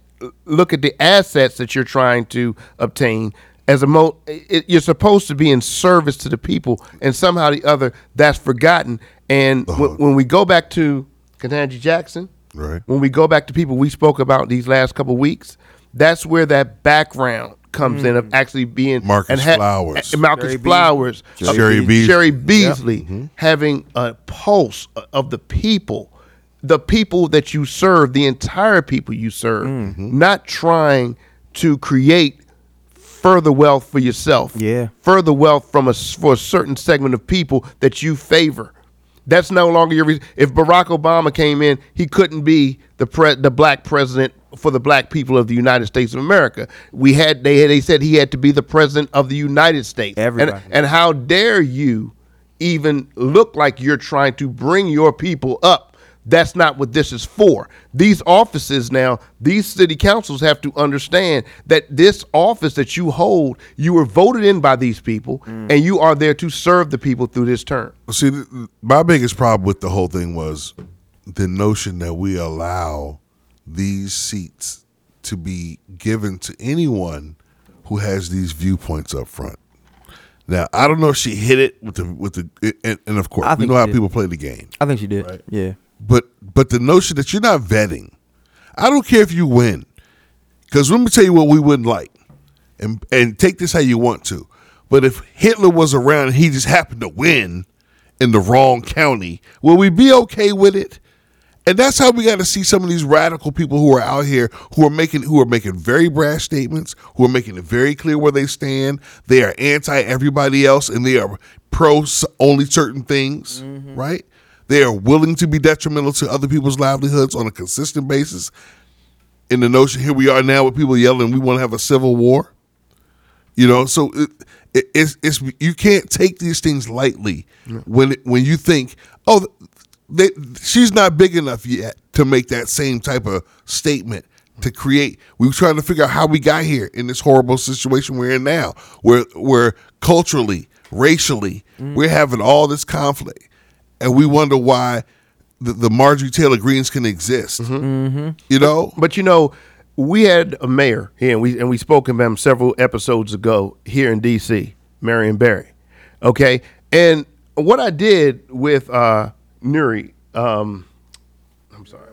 look at the assets that you're trying to obtain as a mo. It, you're supposed to be in service to the people, and somehow the other that's forgotten. And uh-huh. when, when we go back to Ketanji Jackson, Right. when we go back to people we spoke about these last couple weeks, that's where that background comes in of hmm. actually being Marcus and ha- Flowers. and Marcus Cheri Beasley. Flowers, Cheri Cheri Beasley. Beasley, Cheri Beasley having a pulse of the people, the people that you serve, the entire people you serve, mm-hmm. not trying to create further wealth for yourself. Yeah. further wealth from a s- for a certain segment of people that you favor. That's no longer your. Re- if Barack Obama came in, he couldn't be the pre- the black president for the black people of the United States of America. We had they they said he had to be the president of the United States. Everybody. And, and how dare you even look like you're trying to bring your people up? That's not what this is for. These offices now, these city councils have to understand that this office that you hold, you were voted in by these people, mm. and you are there to serve the people through this term. See, th- my biggest problem with the whole thing was the notion that we allow these seats to be given to anyone who has these viewpoints up front. Now I don't know if she hit it with the with the and, and of course I we think know how did. people play the game. I think she did. Right. Yeah. But but the notion that you're not vetting, I don't care if you win, because let me tell you what we wouldn't like, and and take this how you want to. But if Hitler was around and he just happened to win in the wrong county, will we be okay with it? And that's how we got to see some of these radical people who are out here who are making who are making very brash statements, who are making it very clear where they stand. They are anti everybody else and they are pro only certain things, mm-hmm. right? They are willing to be detrimental to other people's livelihoods on a consistent basis. In the notion, here we are now with people yelling, we want to have a civil war. You know, so it, it, it's it's you can't take these things lightly when when you think, oh, they, she's not big enough yet to make that same type of statement to create. We were trying to figure out how we got here in this horrible situation we're in now, where where culturally, racially, mm. we're having all this conflict, and we wonder why the, the Marjorie Taylor Greenes can exist. You know, But you know, we had a mayor here, and we and we spoke about him several episodes ago here in D.C., Marion Barry. Okay, and what I did with uh, Nury, um,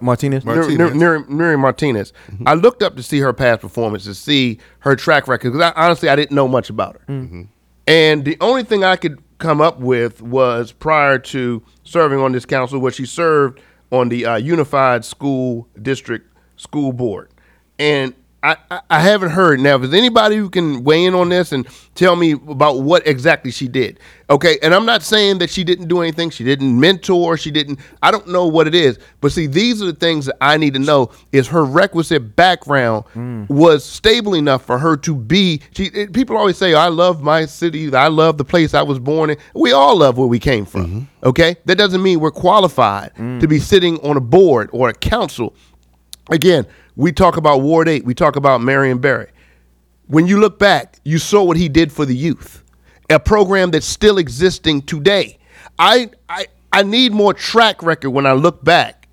Martinez. Mar- Nury, Martinez. Nury, Nury Martinez, I looked up to see her past performance, to see her track record, because I, honestly I didn't know much about her. And the only thing I could come up with was prior to serving on this council, where she served on the uh, Unified School District School Board. And I, I, I haven't heard now. If there's anybody who can weigh in on this and tell me about what exactly she did, okay? And I'm not saying that she didn't do anything. She didn't mentor. She didn't. I don't know what it is. But see, these are the things that I need to know. Is her requisite background hmm. was stable enough for her to be? She. it- people always say, "I love my city. I love the place I was born in." We all love where we came from. Mm-hmm. Okay, that doesn't mean we're qualified mm. to be sitting on a board or a council again, we talk about Ward 8, we talk about Marion Barry. When you look back, you saw what he did for the youth, a program that's still existing today. I, I, I need more track record when I look back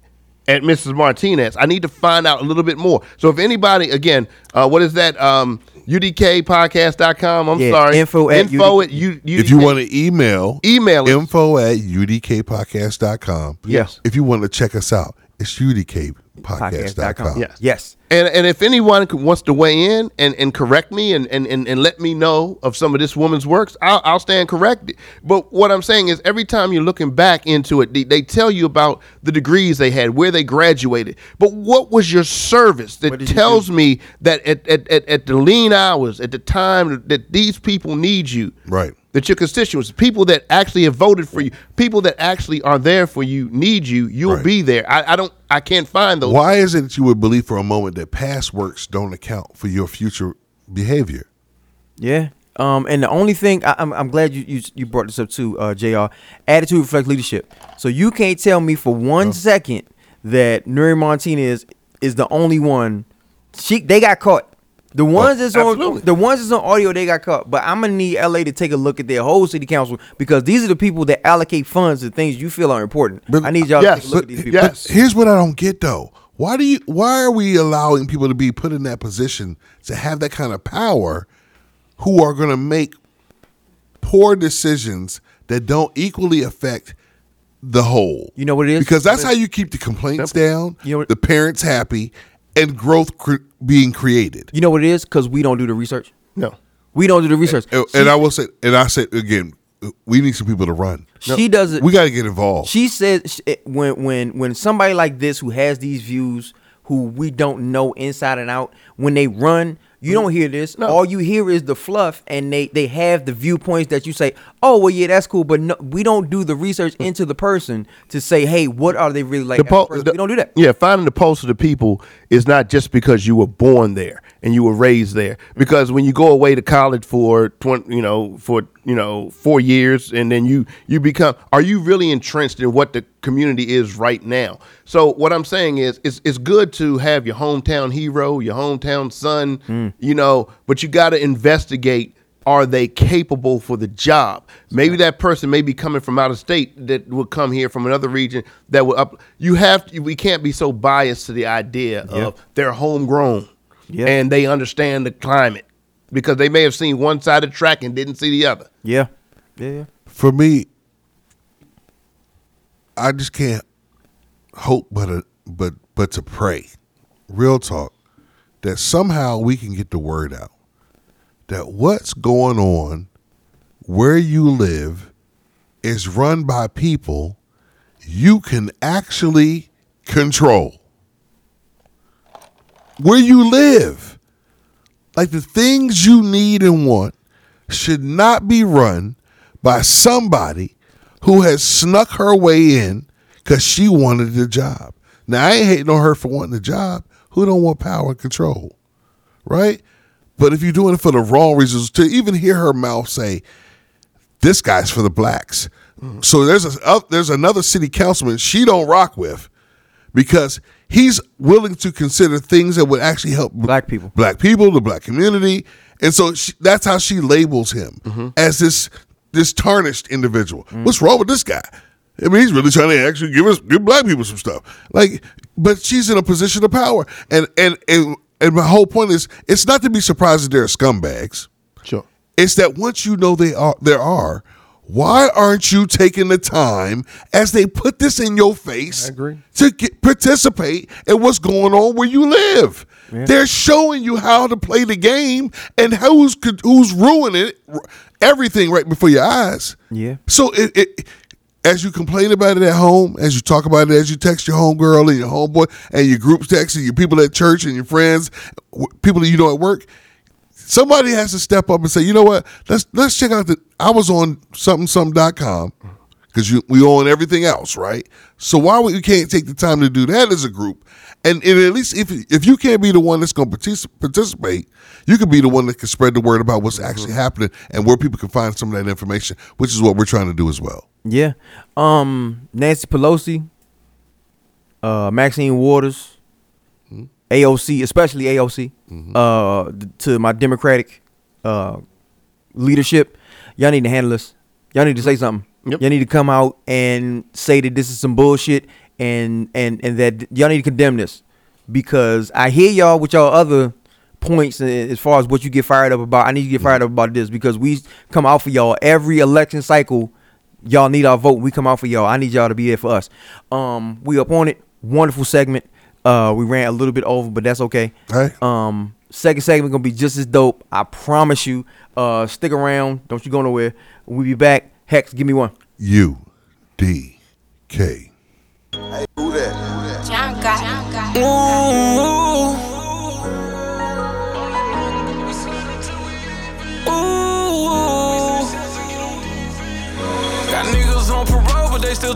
at Mrs. Martinez. I need to find out a little bit more. So if anybody, again, uh, what is that? Um, UDKpodcast.com. I'm Yeah, sorry. info at info at U, UDK. if you want to email, Email us. info at udkpodcast.com. Yes. If you want to check us out, it's udkpodcast.com. Yes. Yes. And and if anyone wants to weigh in and, and correct me and, and, and, and let me know of some of this woman's works, I'll, I'll stand corrected. But what I'm saying is every time you're looking back into it, they, they tell you about the degrees they had, where they graduated. But what was your service that tells me that at, at, at, at the lean hours, at the time that these people need you, Right. That your constituents, people that actually have voted for you, people that actually are there for you, need you, you'll Right. be there. I, I don't, I can't find those. Why is it that you would believe for a moment that past works don't account for your future behavior? Yeah. Um, and the only thing I, I'm, I'm glad you, you you brought this up too, uh, Jr. Attitude reflects leadership. So you can't tell me for one second that Nury Martinez is the only one. She they got caught. The oh, ones that's on the ones that's on audio they got caught. But I'm gonna need LA to take a look at their whole city council because these are the people that allocate funds to things you feel are important. But- I need y'all Yes, to take a look but- at these people. yes. Here's what I don't get though. Why do you why are we allowing people to be put in that position to have that kind of power who are going to make poor decisions that don't equally affect the whole? You know what it is? Because that's how you keep the complaints down, You know what- the parents happy, and growth cre- being created. You know what it is? Because we don't do the research. No. We don't do the research. And, She- and I will say, and I said again, we need some people to run. she does it. We got to get involved. She said sh- when when when somebody like this who has these views, who we don't know inside and out, when they run, you don't hear this. All you hear is the fluff, and they they have the viewpoints that you say, oh well, yeah, that's cool, but no, we don't do the research mm. into the person to say, hey, what are they really like? The pul- the- we don't do that. Yeah, finding the pulse of the people is not just because you were born there and you were raised there. Because when you go away to college for twenty, you know, for you know four years, and then you you become, are you really entrenched in what the community is right now? So what I'm saying is, it's it's good to have your hometown hero, your hometown son, mm. you know, but you got to investigate are they capable for the job? Maybe that person may be coming from out of state that will come here from another region that will up. You have to, we can't be so biased to the idea of they're homegrown Yeah. and they understand the climate. because they may have seen one side of the track and didn't see the other. Yeah. Yeah. yeah. For me, I just can't hope but a, but but to pray, real talk, that somehow we can get the word out that what's going on where you live is run by people you can actually control. Where you live, like the things you need and want, should not be run by somebody who has snuck her way in because she wanted the job. Now I ain't hating on her for wanting the job. Who don't want power and control, right? But if you're doing it for the wrong reasons, to even hear her mouth say, "This guy's for the blacks," so there's a uh, there's another city councilman she don't rock with because he's willing to consider things that would actually help Black people. black people, the black community, and so she, that's how she labels him mm-hmm. as this this tarnished individual. Mm. What's wrong with this guy? I mean, he's really trying to actually give us give black people some stuff. Like, but she's in a position of power, and and and and my whole point is, it's not to be surprised that they're scumbags. Sure. It's that once you know they are there are, why aren't you taking the time as they put this in your face to get, participate in what's going on where you live? They're showing you how to play the game and who's who's ruining it, everything right before your eyes. Yeah. So it, it as you complain about it at home, as you talk about it, as you text your homegirl and your homeboy and your group text and your people at church and your friends, people that you know at work, somebody has to step up and say, you know what, let's let's check out the. I was on something something.com because you we own everything else, right? So why would you can't take the time to do that as a group? And, and at least if if you can't be the one that's going to partic- participate, you can be the one that can spread the word about what's actually happening and where people can find some of that information, which is what we're trying to do as well. Yeah. Um, Nancy Pelosi, uh, Maxine Waters, AOC, especially AOC, uh, to my Democratic uh, leadership, y'all need to handle this. Y'all need to say something. Yep. Y'all need to come out and say that this is some bullshit and and and that y'all need to condemn this because I hear y'all with y'all other points as far as what you get fired up about. I need to get fired up about this because we come out for y'all every election cycle. Y'all need our vote. We come out for y'all. I need y'all to be there for us. Um, we up on it. Wonderful segment. Uh, we ran a little bit over, but that's okay. Hey. Um, second segment gonna be just as dope. I promise you. Uh, stick around. Don't you go nowhere. We'll be back. Hex, give me one. U D K. John got, John got. Got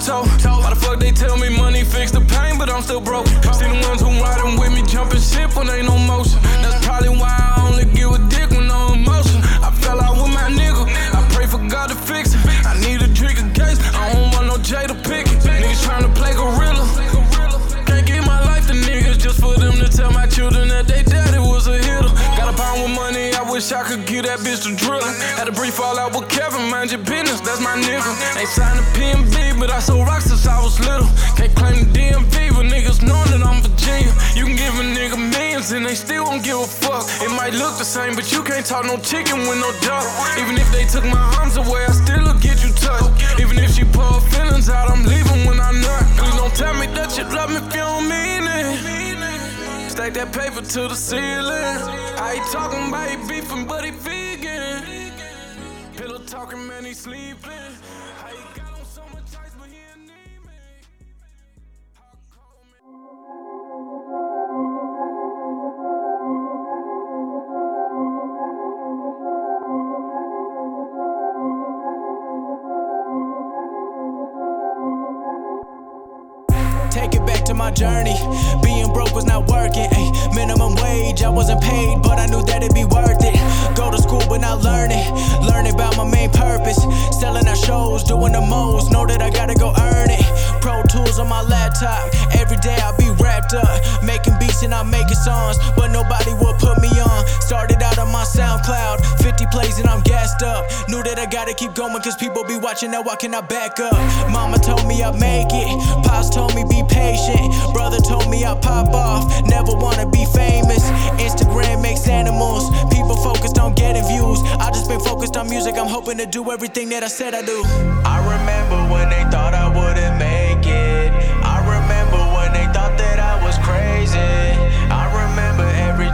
still told. Why the fuck they tell me money fix the pain, but I'm still broke? See the ones who riding with me jumping ship when ain't no motion. That's probably why I only give a dick when no wish I could give that bitch the driller. Had a brief fallout with Kevin, mind your business, that's my nigga. Ain't signed a PMB, but I sold rocks since I was little. Can't claim the DMV, but niggas know that I'm Virginia. You can give a nigga millions and they still won't give a fuck. It might look the same, but you can't talk no chicken with no duck. Even if they took my arms away, I still will get you touched. Even if she pull her feelings out, I'm leaving when I nut. Please don't tell me that you love me if you don't mean it. Stack that paper to the ceiling. I ain't talking about he beefing, but he vegan. Pillow talking, man, he sleeping. Take it back to my journey. Being broke was not working. Ay, minimum wage, I wasn't paid, but I knew that it'd be worth it. Go to school, but not learning. Learning about my main purpose. Selling out shows, doing the most. Know that I gotta go earn it. Pro tools on my laptop. Every day I'll be wrapped up. Making and I'm making songs, but nobody will put me on. Started out on my SoundCloud. 50 plays and I'm gassed up. Knew that I gotta keep going, cause people be watching now. Why can I back up? Mama told me I'd make it. Pops told me be patient. Brother told me I'd pop off. Never wanna be famous. Instagram makes animals. People focused on getting views. I just been focused on music. I'm hoping to do everything that I said I do. I remember when they thought I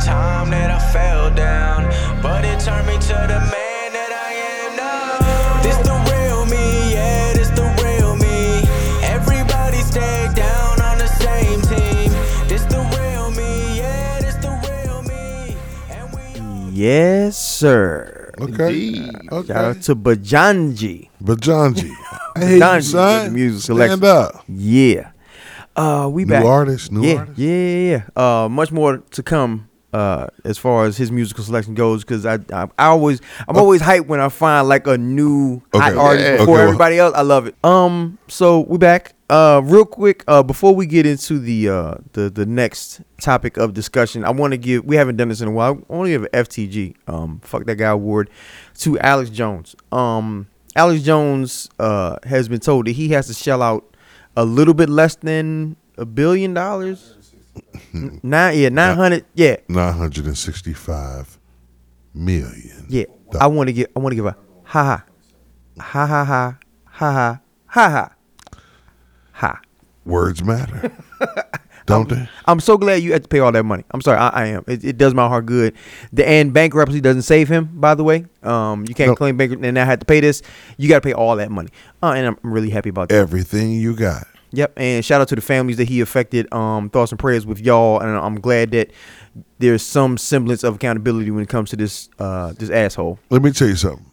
time that I fell down. But it turned me to the man that I am now. This the real me, yeah, this the real me. Everybody stay down on the same team. This the real me, yeah, this the real me. And we Yes, sir. Okay. Shout Okay. out to Bajanji. Bajanji. [LAUGHS] I hate you, Bajanji son. with the music Stand up. Yeah. Uh, we New back. artist, new yeah, artist. Yeah, yeah, yeah. Uh, much more to come. Uh, as far as his musical selection goes, because I, I, I always, I'm always hyped when I find like a new hot artist Yeah. before Okay, well- everybody else. I love it. Um, so we back. Uh, real quick. Uh, before we get into the uh the the next topic of discussion, I want to give. We haven't done this in a while. I want to give a FTG. Um, fuck that guy award to Alex Jones. Um, Alex Jones uh has been told that he has to shell out a little bit less than a billion dollars. N- Nine, yeah, nine hundred, yeah, 965 million. yeah. I want to give, I want to give a ha ha, ha ha ha, ha ha, ha ha, ha. Words matter. [LAUGHS] Don't they? I'm so glad you had to pay all that money. I'm sorry, I, I am. It, it does my heart good. The and bankruptcy doesn't save him. By the way, um, you can't claim bankruptcy and I had to pay this. You got to pay all that money. Uh, and I'm really happy about that. Everything you got. Yep, and shout out to the families that he affected. Um, thoughts and prayers with y'all, and I'm glad that there's some semblance of accountability when it comes to this uh this asshole. Let me tell you something.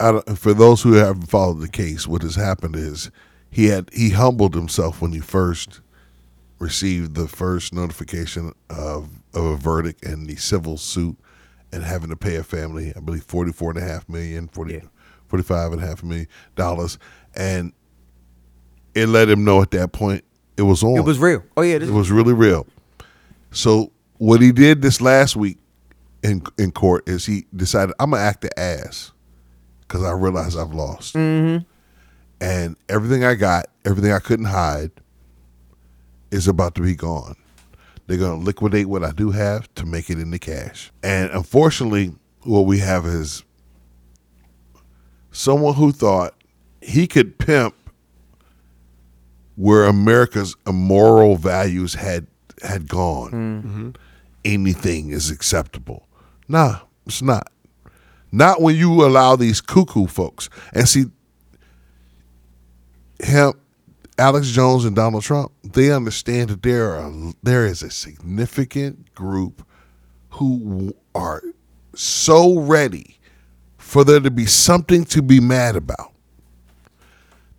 I for those who haven't followed the case, what has happened is he had he humbled himself when he first received the first notification of, of a verdict in the civil suit and having to pay a family, I believe, 44 and a half million, 40, Yeah. 45 and a half million dollars. And it let him know at that point it was on. It was real. Oh yeah, It was really real. So what he did this last week in in court is he decided I'm gonna act the ass because I realize I've lost, mm-hmm. and everything I got, everything I couldn't hide, is about to be gone. They're gonna liquidate what I do have to make it into cash, and unfortunately, what we have is someone who thought he could pimp where America's moral values had had gone. Hmm. Mm-hmm. Anything is acceptable. Nah, it's not. Not when you allow these cuckoo folks. And see, him, Alex Jones and Donald Trump, they understand that there are there is a significant group who are so ready for there to be something to be mad about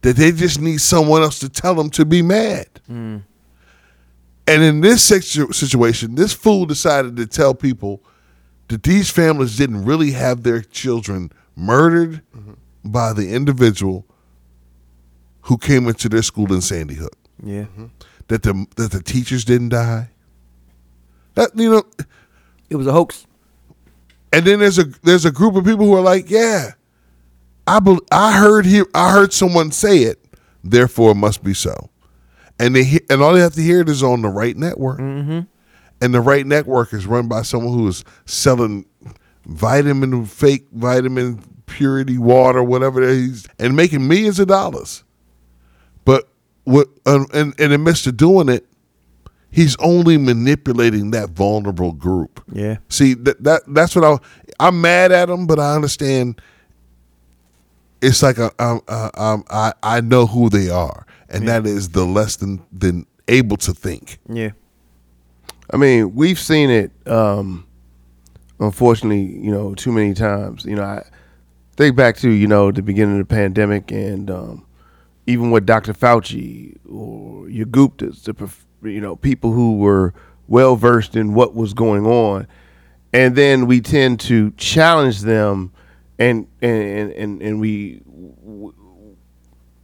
that they just need someone else to tell them to be mad. And in this situ- situation, this fool decided to tell people that these families didn't really have their children murdered by the individual who came into their school in Sandy Hook. yeah. That the that the teachers didn't die. That you know, It was a hoax. and then there's a there's a group of people who are like, yeah, I bel I heard here I heard someone say it, therefore it must be so, and they and all they have to hear it is on the right network, mm-hmm. and the right network is run by someone who is selling vitamin fake vitamin purity water, whatever it is, and making millions of dollars, but what um, and, and in the midst of doing it, he's only manipulating that vulnerable group. Yeah. See that that that's what I I'm mad at him, but I understand. It's like I I I, I, I know who they are, and that is the less than than able to think. Yeah. I mean, we've seen it. Um, unfortunately, you know, too many times. You know, I think back to you know the beginning of the pandemic, and um, even with Dr. Fauci or your Guptas, the you know people who were well versed in what was going on, and then we tend to challenge them, and and and and we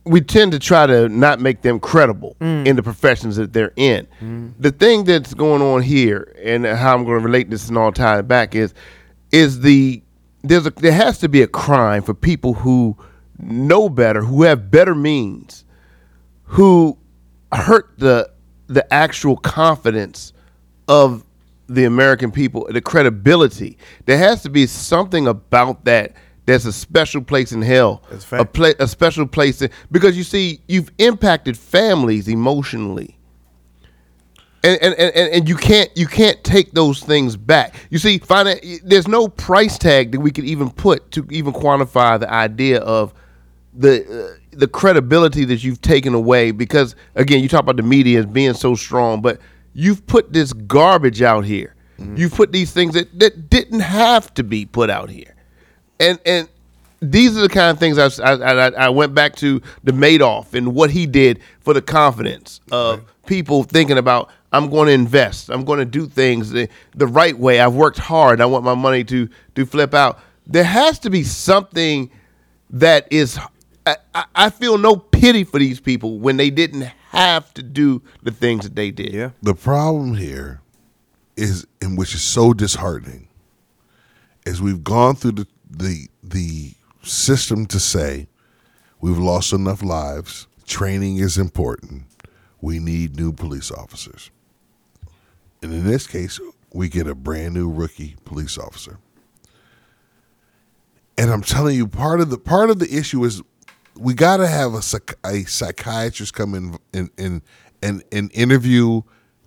we tend to try to not make them credible mm. in the professions that they're in. Mm. The thing that's going on here, and how I'm going to relate this and all tie it back is, is the there's a there has to be a crime for people who know better, who have better means, who hurt the the actual confidence of the American people, the credibility. There has to be something about that there's a special place in hell. That's a a pla- a special place in, because you see, you've impacted families emotionally. And, and, and, and and you can't you can't take those things back. You see, finan- there's no price tag that we could even put to even quantify the idea of the uh, the credibility that you've taken away. Because again, you talk about the media as being so strong, but you've put this garbage out here. Mm-hmm. You've put these things that, that didn't have to be put out here, and and these are the kind of things I, I, I, I went back to the Madoff and what he did for the confidence of people thinking about I'm going to invest, I'm going to do things the, the right way. I've worked hard. I want my money to to flip out. There has to be something that is. I- I feel no pity for these people when they didn't have to do the things that they did. Yeah. The problem here is, and which is so disheartening, is we've gone through the the the system to say we've lost enough lives. Training is important. We need new police officers. And in this case, we get a brand new rookie police officer. And I'm telling you, part of the part of the issue is we got to have a, a psychiatrist come in and, and and and interview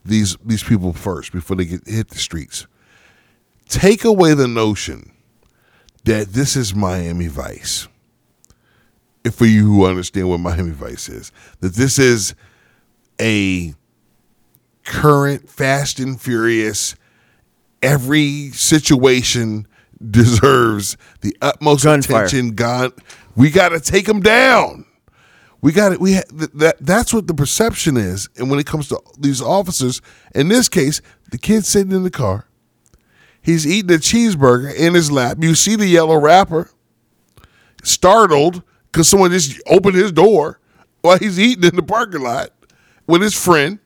these these people first before they get hit the streets. Take away the notion that this is Miami Vice. If for you who understand what Miami Vice is, that this is a current Fast and Furious. Every situation [LAUGHS] deserves the utmost Gunfire. attention. God, we got to take them down. We got it. We ha- th- that. That's what the perception is. And when it comes to these officers, in this case, the kid sitting in the car. He's eating a cheeseburger in his lap. You see the yellow wrapper, startled because someone just opened his door while he's eating in the parking lot with his friend.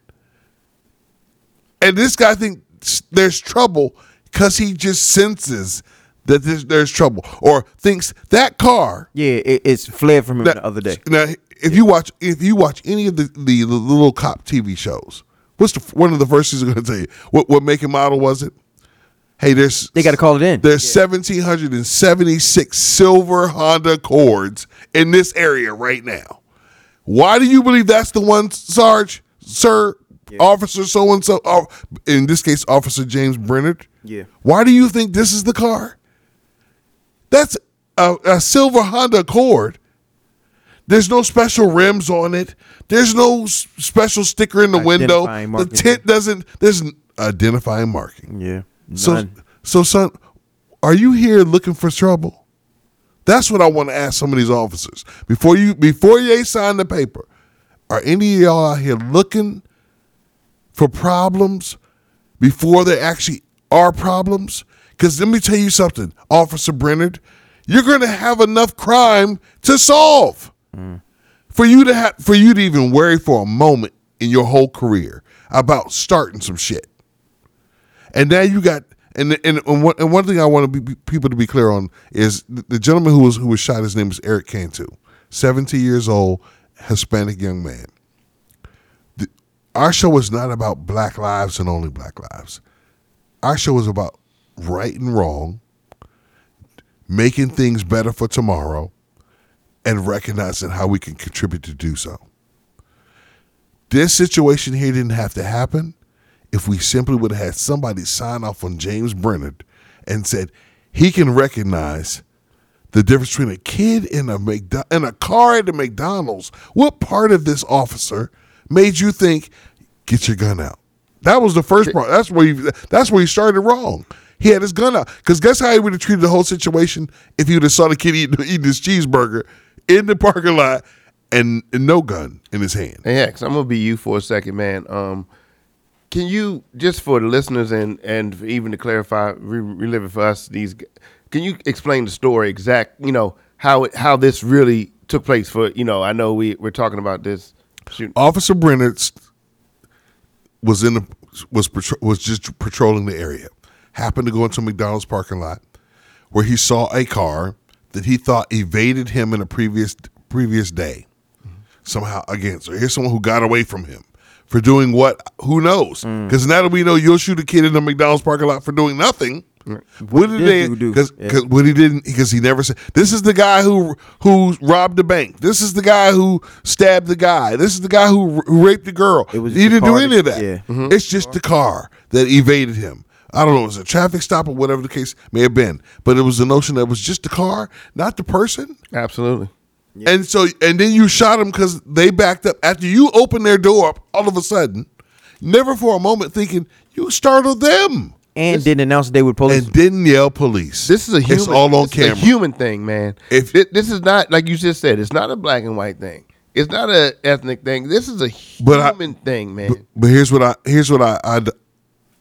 And this guy thinks there's trouble because he just senses that there's, there's trouble or thinks that car Yeah, it, it's fled from him now, the other day. Now, if you watch if you watch any of the, the, the little cop TV shows, what's the one of the first things I'm going to tell you? What what make and model was it? Hey, there's They gotta call it in. There's 1,776 silver Honda Accords in this area right now. Why do you believe that's the one, Sarge, sir, officer, so and so? In this case, Officer James Brennand. Yeah. Why do you think this is the car? That's a, a silver Honda Accord. There's no special rims on it. There's no s- special sticker in the window. Identifying The marking. tint doesn't. There's n- identifying marking. Yeah. So, None. so son, are you here looking for trouble? That's what I want to ask some of these officers before you before they sign the paper. Are any of y'all out here looking for problems before there actually are problems? Because let me tell you something, Officer Brennand, you're going to have enough crime to solve for you to have for you to even worry for a moment in your whole career about starting some shit. And now you got and and and one, and one thing I want to be, people to be clear on is the, the gentleman who was who was shot. His name is Erik Cantu, seventy years old, Hispanic young man. The, our show is not about black lives and only black lives. Our show is about right and wrong, making things better for tomorrow, and recognizing how we can contribute to do so. This situation here didn't have to happen if we simply would have had somebody sign off on James Brennand and said he can recognize the difference between a kid in a McDo- in a car at a McDonald's. What part of this officer made you think get your gun out? That was the first part. That's where you. That's where he started wrong. He had his gun out because guess how he would have treated the whole situation if he would have saw the kid eating, [LAUGHS] eating his cheeseburger in the parking lot and, and no gun in his hand. Hey, Hex, I'm gonna be you for a second, man. Um, can you just for the listeners and and even to clarify, re- relive it for us? These, can you explain the story exact? You know how it, how this really took place. For you know, I know we we're talking about this. Shoot, Officer Brennand was in the was patro- was just patrolling the area. Happened to go into a McDonald's parking lot where he saw a car that he thought evaded him in a previous previous day. Somehow again, so here's someone who got away from him for doing what? Who knows? Mm. Because now that we know you'll shoot a kid in a McDonald's parking lot for doing nothing, What did this they? do? Because Yeah. what he didn't because he never said. This is the guy who who robbed the bank. This is the guy who stabbed the guy. This is the guy who, who raped the girl. It was he the didn't do any of that- yeah. It's just the car that evaded him. I don't know. It was a traffic stop or whatever the case may have been, but it was the notion that it was just the car, not the person. Absolutely. And so, and then you shot them because they backed up after you opened their door up. All of a sudden, never for a moment thinking you startled them and didn't announce the day with police. and didn't yell police. This is a human. It's all on this a camera. human thing, man. If- Thi- this is not like you just said, it's not a black and white thing. It's not a ethnic thing. This is a But I- human thing, man. But, but here's what I here's what I, I d-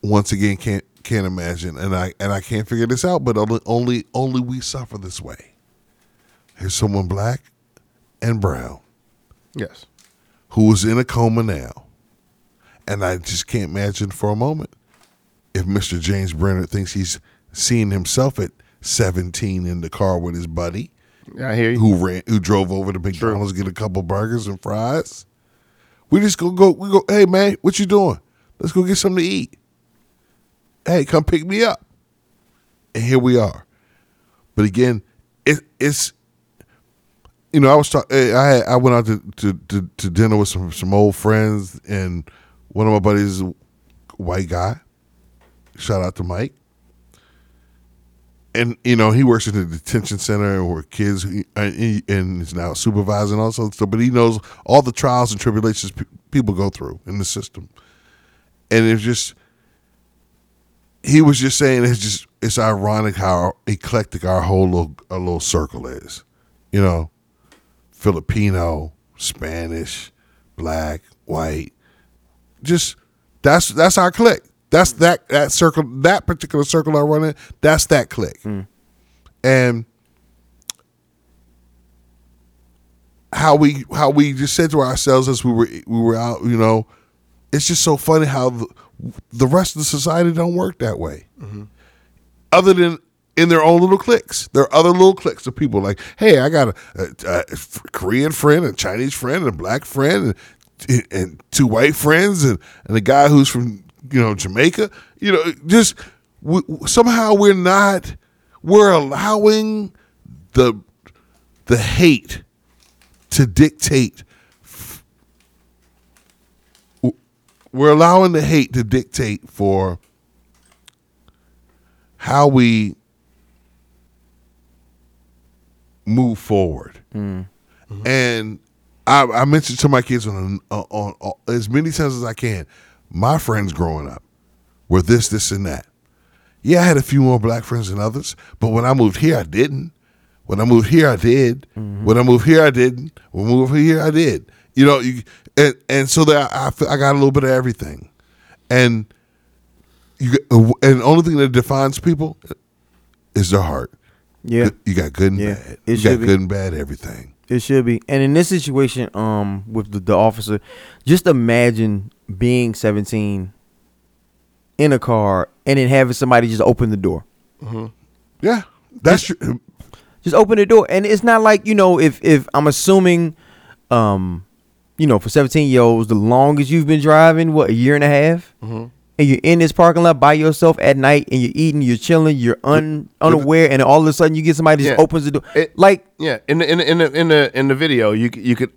once again can't can't imagine, and I and I can't figure this out. But only only only we suffer this way. Here's someone black and brown yes. who is in a coma now, and I just can't imagine for a moment if Mr. James Brennand thinks he's seeing himself at 17 in the car with his buddy Yeah, I hear you. who ran who drove over to McDonald's get a couple burgers and fries. We just go go we go. Hey man, what you doing? Let's go get something to eat. Hey, come pick me up. And here we are. But again, it, it's you know I was talking. Eh, I had, I went out to, to, to, to dinner with some some old friends, and one of my buddies, is a white guy. Shout out to Mike and you know he works in the detention center where kids and, and now supervising also stuff but he knows all the trials and tribulations pe- people go through in the system and it's just he was just saying it's just it's ironic how eclectic our whole little, our little circle is you know filipino spanish black white just that's that's our clique. That's hmm. that that circle that particular circle I run in. That's that clique. Hmm. And how we how we just said to ourselves as we were we were out, you know, it's just so funny how the, the rest of the society don't work that way. Other than in their own little cliques, there are other little cliques of people like, hey, I got a, a, a Korean friend, a Chinese friend, and a black friend, and, and two white friends, and, and a guy who's from you know Jamaica. You know, just we, somehow we're not we're allowing the the hate to dictate. We're allowing the hate to dictate for how we move forward. Mm-hmm. And I, I mentioned to my kids on, uh, on, on, as many times as I can, my friends growing up were this, this, and that. Yeah, I had a few more black friends than others, but when I moved here, I didn't. When I moved here, I did. Mm-hmm. When I moved here, I didn't. When I moved here, I did. You know, you, and and so that I, I got a little bit of everything, and you and the only thing that defines people is their heart. yeah, You got good and Yeah, bad. it you got be. good and bad everything. It should be. And in this situation, um, with the, the officer, just imagine being 17 in a car and then having somebody just open the door. Yeah, that's true. Just open the door. And it's not like, you know, if if I'm assuming um, you know, for 17 year olds, the longest you've been driving, what, a year and a half? Mm-hmm. And you're in this parking lot by yourself at night and you're eating, you're chilling, you're un, unaware, and all of a sudden you get somebody just Yeah. opens the door. It- like, Yeah, in the in the in the in the, in the video, you you could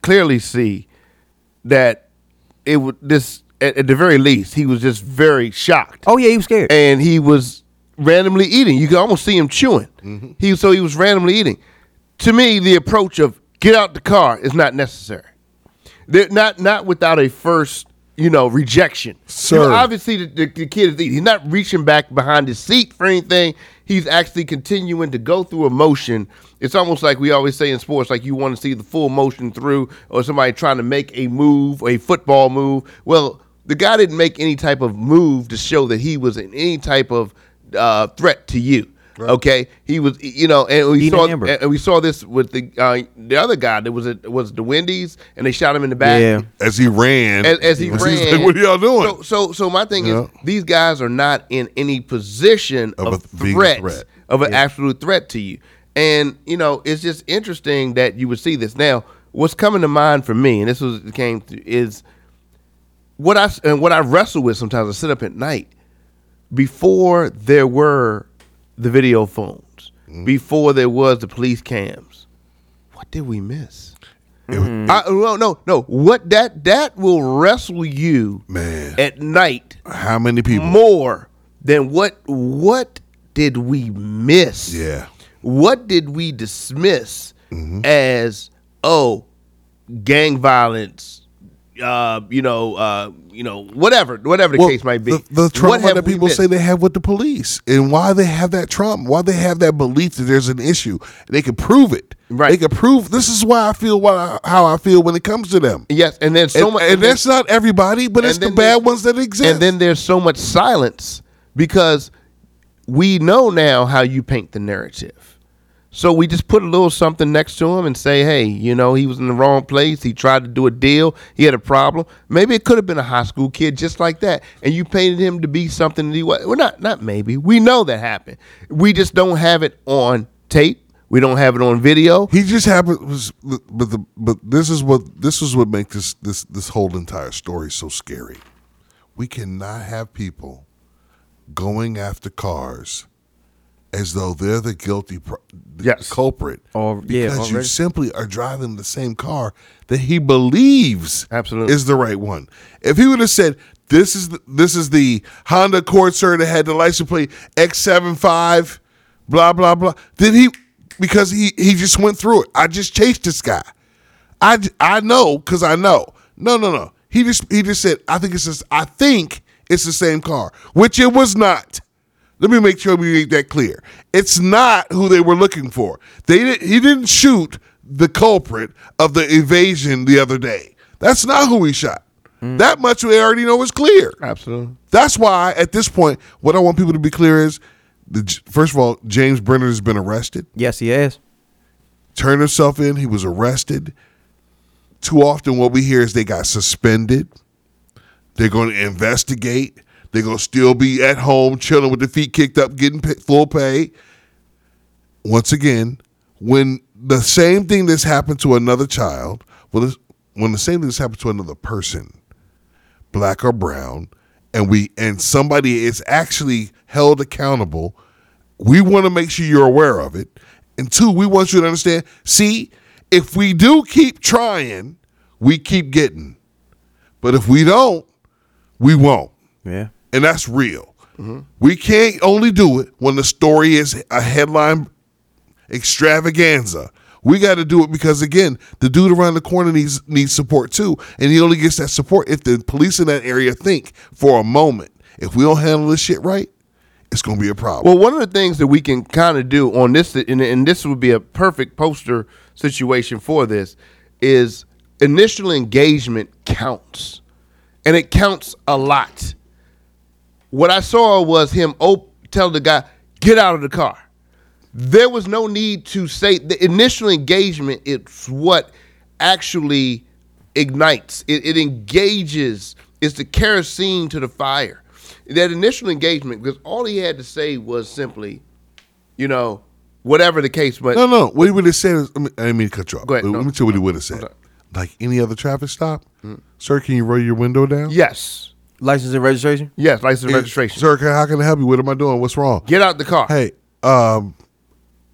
clearly see that it would this at, at the very least he was just very shocked, oh yeah, he was scared. and he was randomly eating. You could almost see him chewing. He so he was randomly eating. To me, the approach of get out the car is not necessary. They're not not without a first you know rejection. You know, Sir. obviously the, the, the kid is eating. He's not reaching back behind his seat for anything. He's actually continuing to go through a motion. It's almost like we always say in sports, like you want to see the full motion through, or somebody trying to make a move, a football move. Well, the guy didn't make any type of move to show that he was in any type of uh, threat to you. Okay, he was, you know, and we Eating saw, Amber. and we saw this with the uh, the other guy that was it was the Wendy's, and they shot him in the back Yeah. As he ran, as, as he [LAUGHS] he's ran. like, "What are y'all doing?" So, so, so my thing Yeah. is, these guys are not in any position Of of, a- threat, threat. of an absolute threat to you. And you know, it's just interesting that you would see this. Now, what's coming to mind for me, and this was came to, is what I and what I wrestle with sometimes. I sit up at night. before there were the video phones, Mm-hmm. before there was the police cams, what did we miss? I, no, no, no. What that that will wrestle you Man. at night How many people? more than what what did we miss? Yeah. What did we dismiss Mm-hmm. as oh gang violence? Uh, you know, uh, you know, whatever, whatever the Well, case might be. The, the What trauma have that people say they have with the police and why they have that trauma, why they have that belief that there's an issue. They can prove it. Right. They can prove this is why I feel why, how I feel when it comes to them. Yes, and then so and, much, and that's not everybody, but it's the bad ones that exist. And then there's so much silence because we know now how you paint the narrative. So we just put a little something next to him and say, hey, you know, he was in the wrong place. He tried to do a deal. He had a problem. Maybe it could have been a high school kid just like that. And you painted him to be something that he was. Well, not, not maybe. We know that happened. We just don't have it on tape. We don't have it on video. He just happened but the but this is what this is what makes this this this whole entire story so scary. We cannot have people going after cars as though they're the guilty pro- the Yes. culprit Or- yeah, because you simply are driving the same car that he believes Absolutely. is the right one. If he would have said this is the, this is the Honda Accord sir that had the license plate X75 blah blah blah then he because he he just went through it. I just chased this guy. I, I know because I know. No, no, no. He just he just said I think it's just I think it's the same car, which it was not. Let me make sure we make that clear. It's not who they were looking for. They did, he didn't shoot the culprit of the evasion the other day. That's not who he shot. Mm. That much we already know is clear. Absolutely. That's why at this point, what I want people to be clear is, the, first of all, James Brennand has been arrested Yes, he has. turned himself in. He was arrested. Too often, what we hear is they got suspended. They're going to investigate. They're going to still be at home, chilling with their feet kicked up, getting full pay. Once again, when the same thing that's happened to another child, when the same thing that's happened to another person, black or brown, and we and somebody is actually held accountable, we want to make sure you're aware of it. And two, we want you to understand. See, if we do keep trying, we keep getting. But if we don't, we won't. Yeah. And that's real. We can't only do it when the story is a headline extravaganza. We got to do it because again, the dude around the corner needs needs support too, and he only gets that support if the police in that area think for a moment. If we don't handle this shit right, it's gonna be a problem. Well, one of the things that we can kind of do on this, and, and this would be a perfect poster situation for this, is initial engagement counts, and it counts a lot. What I saw was him op- tell the guy, "Get out of the car." There was no need to say the initial engagement. It's what actually ignites. It, it engages. It's the kerosene to the fire. That initial engagement, because all he had to say was simply, you know, whatever the case. But no, no. What he would have said is, I, mean, I mean to cut you off. Go ahead, Let no. me tell you what he would have said. Like any other traffic stop, mm. sir, can you roll your window down? yes, License and registration. yes, license Eh, registration. Sir, can, how can I help you? What am I doing? What's wrong? Get out the car. hey, um,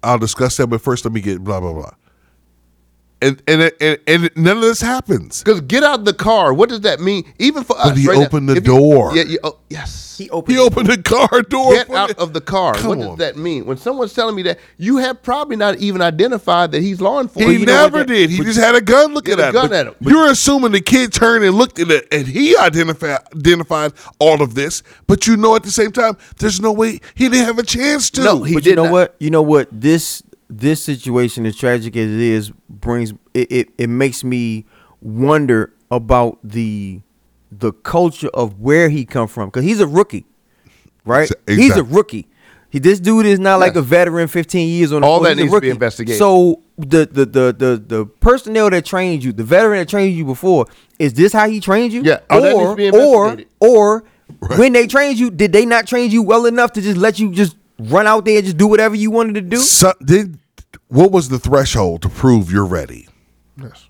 I'll discuss that, but first let me get blah blah blah. And and and, and none of this happens. Because get out of the car. What does that mean? Even for us, he right now, opened the if you- door. yeah, you, oh, yes. He opened. He opened the car door. Get out me. of the car. Come what does that mean? When someone's telling me that, you have probably not even identified that he's law enforcement. He you never that- did. He just had a gun looking at a gun But at him. But- You're assuming the kid turned and looked at it, and he identified identified all of this. But you know, at the same time, there's no way he didn't have a chance to. No, he but did you know not. what? You know what? This this situation, as tragic as it is, brings it, it, it makes me wonder about the the culture of where he come from because he's a rookie, right? Exa- He's a rookie. He, this dude is not like Yes. a veteran, fifteen years on the All that needs to be investigated. So the, the the the the personnel that trained you, the veteran that trained you before, is this how he trained you? Yeah, all that needs or to be or or when they trained you, did they not train you well enough to just let you just run out there and just do whatever you wanted to do? So, did what was the threshold to prove you're ready? Yes.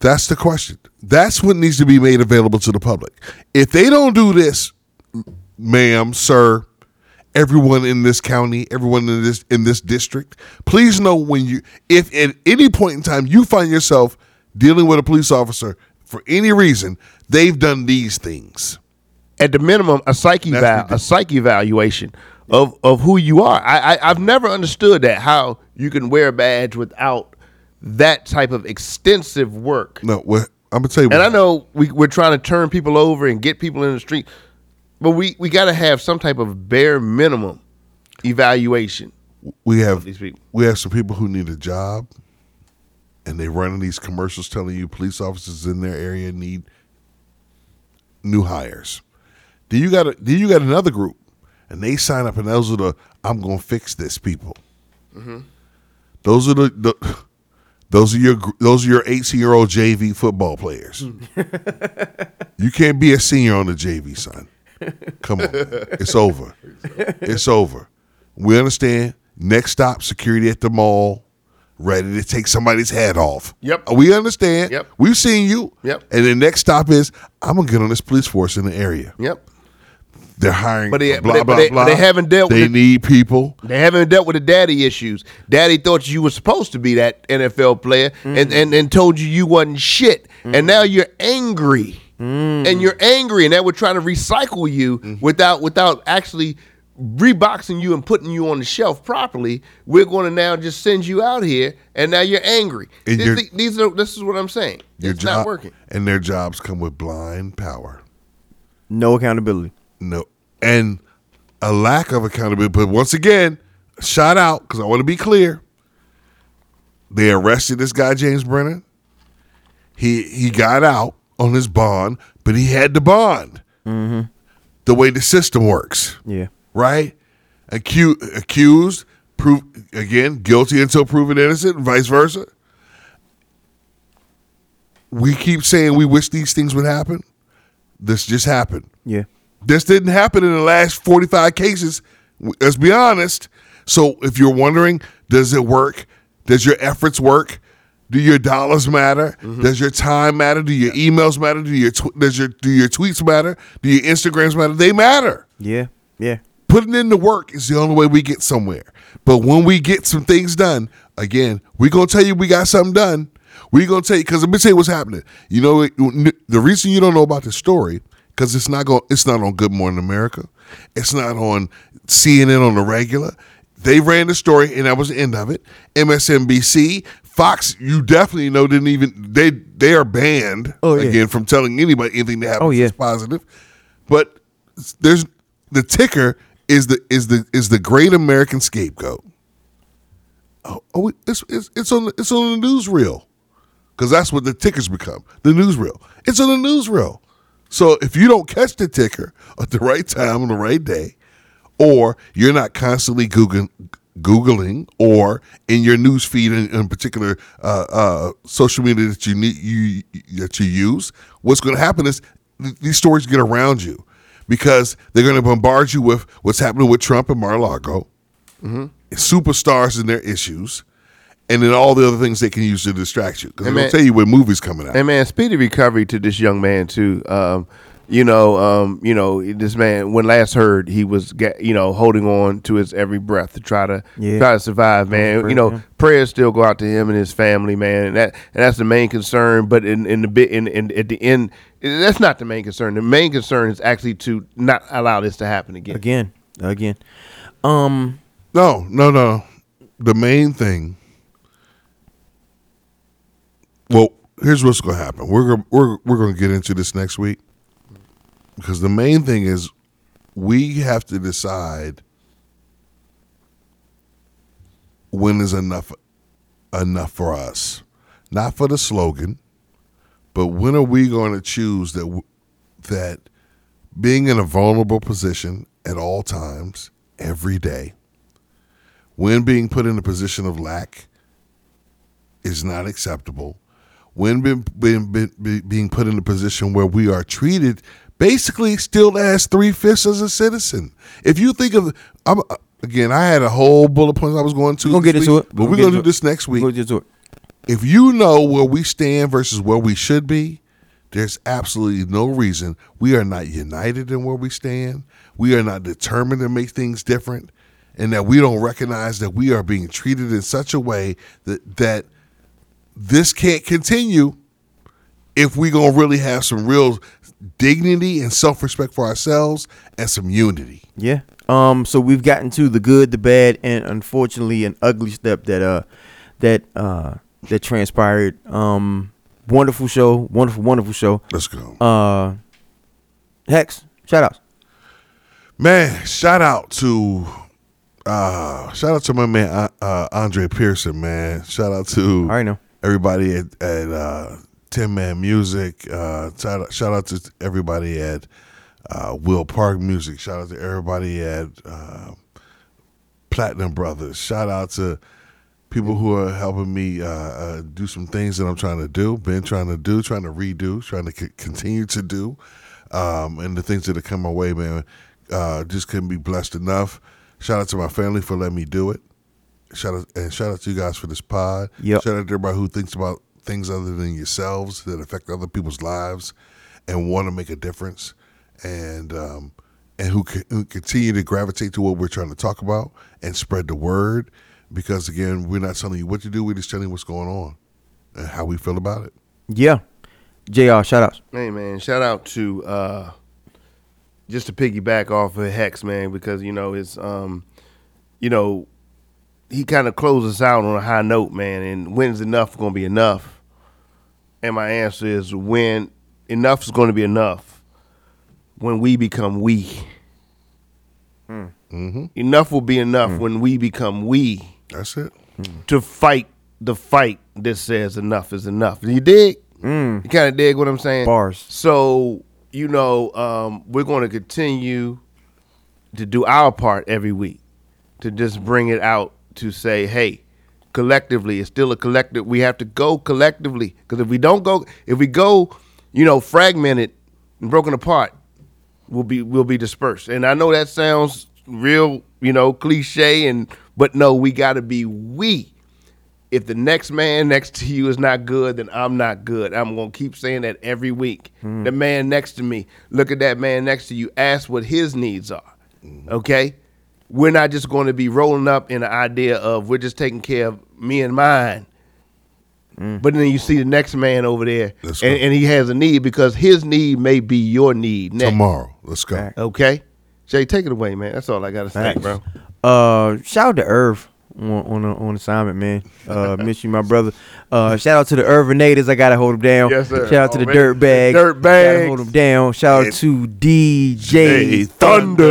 That's the question. That's what needs to be made available to the public. If they don't do this, ma'am, sir, everyone in this county, everyone in this in this district, please know when you if at any point in time you find yourself dealing with a police officer for any reason, they've done these things. at the minimum a psyche val- a psyche evaluation of of who you are. I, I I've never understood that how you can wear a badge without that type of extensive work. No, what I'm gonna tell you. And what I know we, we're trying to turn people over and get people in the street, but we, we got to have some type of bare minimum evaluation. we have these people. we have some people who need a job, and they're running these commercials telling you police officers in their area need new hires. Then you got a, then you got another group, and they sign up, and those are the I'm gonna fix this people. Those are the, the [LAUGHS] those are your those are your 18 year old JV football players. [LAUGHS] you can't be a senior on the JV, son. Come on, man. it's over. It's over. We understand. Next stop, security at the mall, ready to take somebody's head off. Yep. Uh, we understand. Yep. We've seen you. Yep. And the next stop is I'm gonna get on this police force in the area. Yep. They're hiring. But they- for but blah but they- blah. they haven't dealt They with it. need people. They haven't dealt with the daddy issues. Daddy thought you were supposed to be that NFL player mm-hmm. and, and, and told you you wasn't shit. And mm-hmm. now you're angry. Mm-hmm. And you're angry and that we're trying to recycle you without without actually reboxing you and putting you on the shelf properly. We're going to now just send you out here and now you're angry. And This- you're- these are this is what I'm saying. Your it's job not working. and their jobs come with blind power. No accountability. No, and a lack of accountability. But once again, shout out because I want to be clear. They arrested this guy James Brennand. He he got out on his bond, but he had the bond. Mm-hmm. The way the system works, Yeah. right? Accused, prove again guilty until proven innocent, and vice versa. We keep saying we wish these things would happen. This just happened. Yeah. This didn't happen in the last 45 cases. Let's be honest. So if you're wondering, does it work? Does your efforts work? Do your dollars matter? Mm-hmm. Does your time matter? Do your emails matter? Do your tw- does your do your tweets matter? Do your Instagrams matter? They matter. Yeah. Yeah. Putting in the work is the only way we get somewhere. But when we get some things done, again, we gonna tell you we got something done. We gonna tell you because let me tell you what's happening. You know the reason you don't know about the story because it's not going. It's not on Good Morning America. It's not on CNN on the regular. They ran the story and that was the end of it. MSNBC, Fox, you definitely know didn't even they they are banned Oh, yeah. again from telling anybody anything that happens Oh, yeah. is positive. But there's the ticker is the is the is the great American scapegoat. Oh, oh it's, it's it's on the, it's on the newsreel because that's what the tickers become the newsreel. It's on the newsreel. So if you don't catch the ticker at the right time on the right day, or you're not constantly googling googling or in your news feed in, in particular uh, uh, social media that you need you that you use, what's going to happen is th- these stories get around you because they're going to bombard you with what's happening with Trump and Mar-a-Lago, superstars and their issues, and then all the other things they can use to distract you. Because Hey, they'll man. tell you when movies coming out. And man, speedy recovery to this young man too. Um, you know, um, you know, this man. When last heard, he was, ga- you know, holding on to his every breath to try to Yeah. try to survive. Man, for you know, yeah. prayers still go out to him and his family, man. And that and that's the main concern. But in in the bit in, in at the end, that's not the main concern. The main concern is actually to not allow this to happen again. Again. Again. Um. No, no, no. The main thing. Well, here's what's going to happen. We're gonna, we're we're going to get into this next week because the main thing is we have to decide when is enough enough for us. Not for the slogan, but when are we going to choose that that being in a vulnerable position at all times every day when being put in a position of lack is not acceptable, when being, being, being, being put in a position where we are treated basically still as three fifths as a citizen. If you think of, I'm, again, I had a whole bullet points I was going to. We're gonna get this into week, it. but We're we're gonna gonna do into this next week Go to it. if you know where we stand versus where we should be, there's absolutely no reason we are not united in where we stand. We are not determined to make things different, and that we don't recognize that we are being treated in such a way that that this can't continue if we gonna really have some real dignity and self respect for ourselves and some unity. Yeah. Um. So we've gotten to the good, the bad, and unfortunately an ugly step that uh that uh that transpired. Um. Wonderful show. Wonderful, wonderful show. Let's go. Uh. Hex. Shout outs. Man, shout out to uh shout out to my man uh, uh Andre Pearson, man. Shout out to All right now. Everybody at, at uh Tin Man Music. Uh shout out, shout out to everybody at uh Will Park Music. Shout out to everybody at uh Platinum Brothers. Shout out to people who are helping me uh, uh, do some things that I'm trying to do, been trying to do, trying to redo, trying to c- continue to do, um, and the things that have come my way, man. Uh, just couldn't be blessed enough. Shout out to my family for letting me do it. Shout out and shout out to you guys for this pod. Yep. Shout out to everybody who thinks about things other than yourselves that affect other people's lives and want to make a difference, and um, and who, co- who continue to gravitate to what we're trying to talk about and spread the word. Because again, we're not telling you what to do; we're just telling you what's going on and how we feel about it. Yeah. Jr. Shout outs. Hey man, shout out to uh just to piggyback off of Hex, man, because you know it's um you know he kind of closes us out on a high note, man, and when's enough going to be enough? And my answer is when enough is going to be enough when we become we. Hmm. Mm-hmm. Enough will be enough hmm. when we become we That's it. Hmm. to fight the fight that says enough is enough. You dig? You kind of dig what I'm saying? Bars. So you know, um, we're going to continue to do our part every week to just bring it out to say, hey, collectively, it's still a collective. We have to go collectively because if we don't go, if we go, you know, fragmented and broken apart, we'll be we'll be dispersed. And I know that sounds real, you know, cliche, and but no, we got to be we if the next man next to you is not good, then I'm not good. I'm gonna keep saying that every week. Hmm. The man next to me, look at that man next to you, ask what his needs are. Hmm. Okay? We're not just gonna be rolling up in the idea of we're just taking care of me and mine. But then you see the next man over there and, and he has a need because his need may be your need next. Tomorrow, let's go. Fact. Okay? Jay, take it away, man. That's all I gotta say, Facts. bro. Uh, shout out to Irv on on, on assignment, man. Uh, [LAUGHS] miss you, my brother. Uh, shout out to the Irvinators. I gotta hold them down. Yes, sir. Shout out to the Already. dirt bag. Dirt Gotta hold them down. Shout out And- to DJ Hey, Thunder.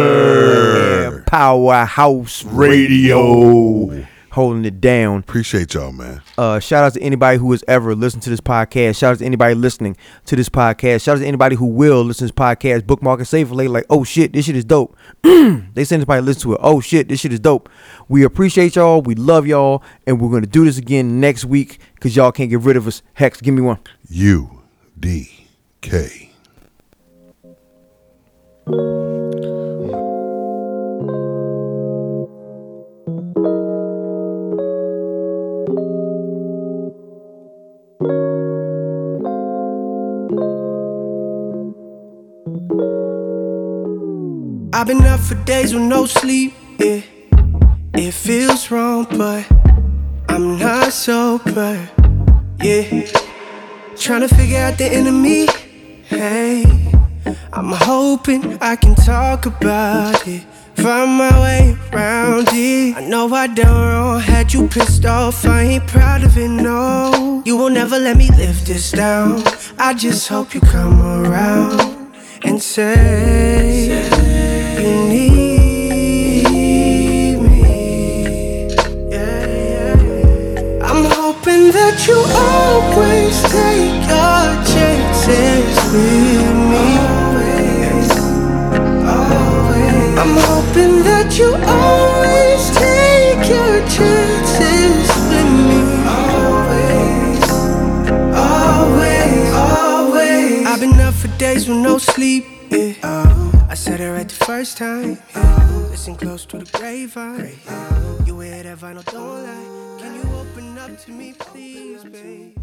Yeah, Powerhouse Radio. Radio. Holding it down. Appreciate y'all, man. Uh, shout out to anybody who has ever listened to this podcast. Shout out to anybody listening to this podcast. Shout out to anybody who will listen to this podcast. Bookmark and save it later. Like, oh shit, this shit is dope. [CLEARS THROAT] they send somebody to listen to it. Oh shit, this shit is dope. We appreciate y'all. We love y'all, and we're gonna do this again next week because y'all can't get rid of us. Hex, give me one. U D K. I've been up for days with no sleep. Yeah, it feels wrong, but I'm not sober. Yeah, trying to figure out the enemy. Hey, I'm hoping I can talk about it. Find my way around it. I know I done wrong, had you pissed off. I ain't proud of it, no. You will never let me live this down. I just hope you come around and say you need me. I'm hoping that you always take your chances with me. I'm hoping that you always take your chances with me. Always, always, always. I've been up for days with no sleep. Yeah. I said it right the first time. Yeah. Listen close to the grapevine. You hear that vinyl, don't lie. Can you open up to me, please, baby?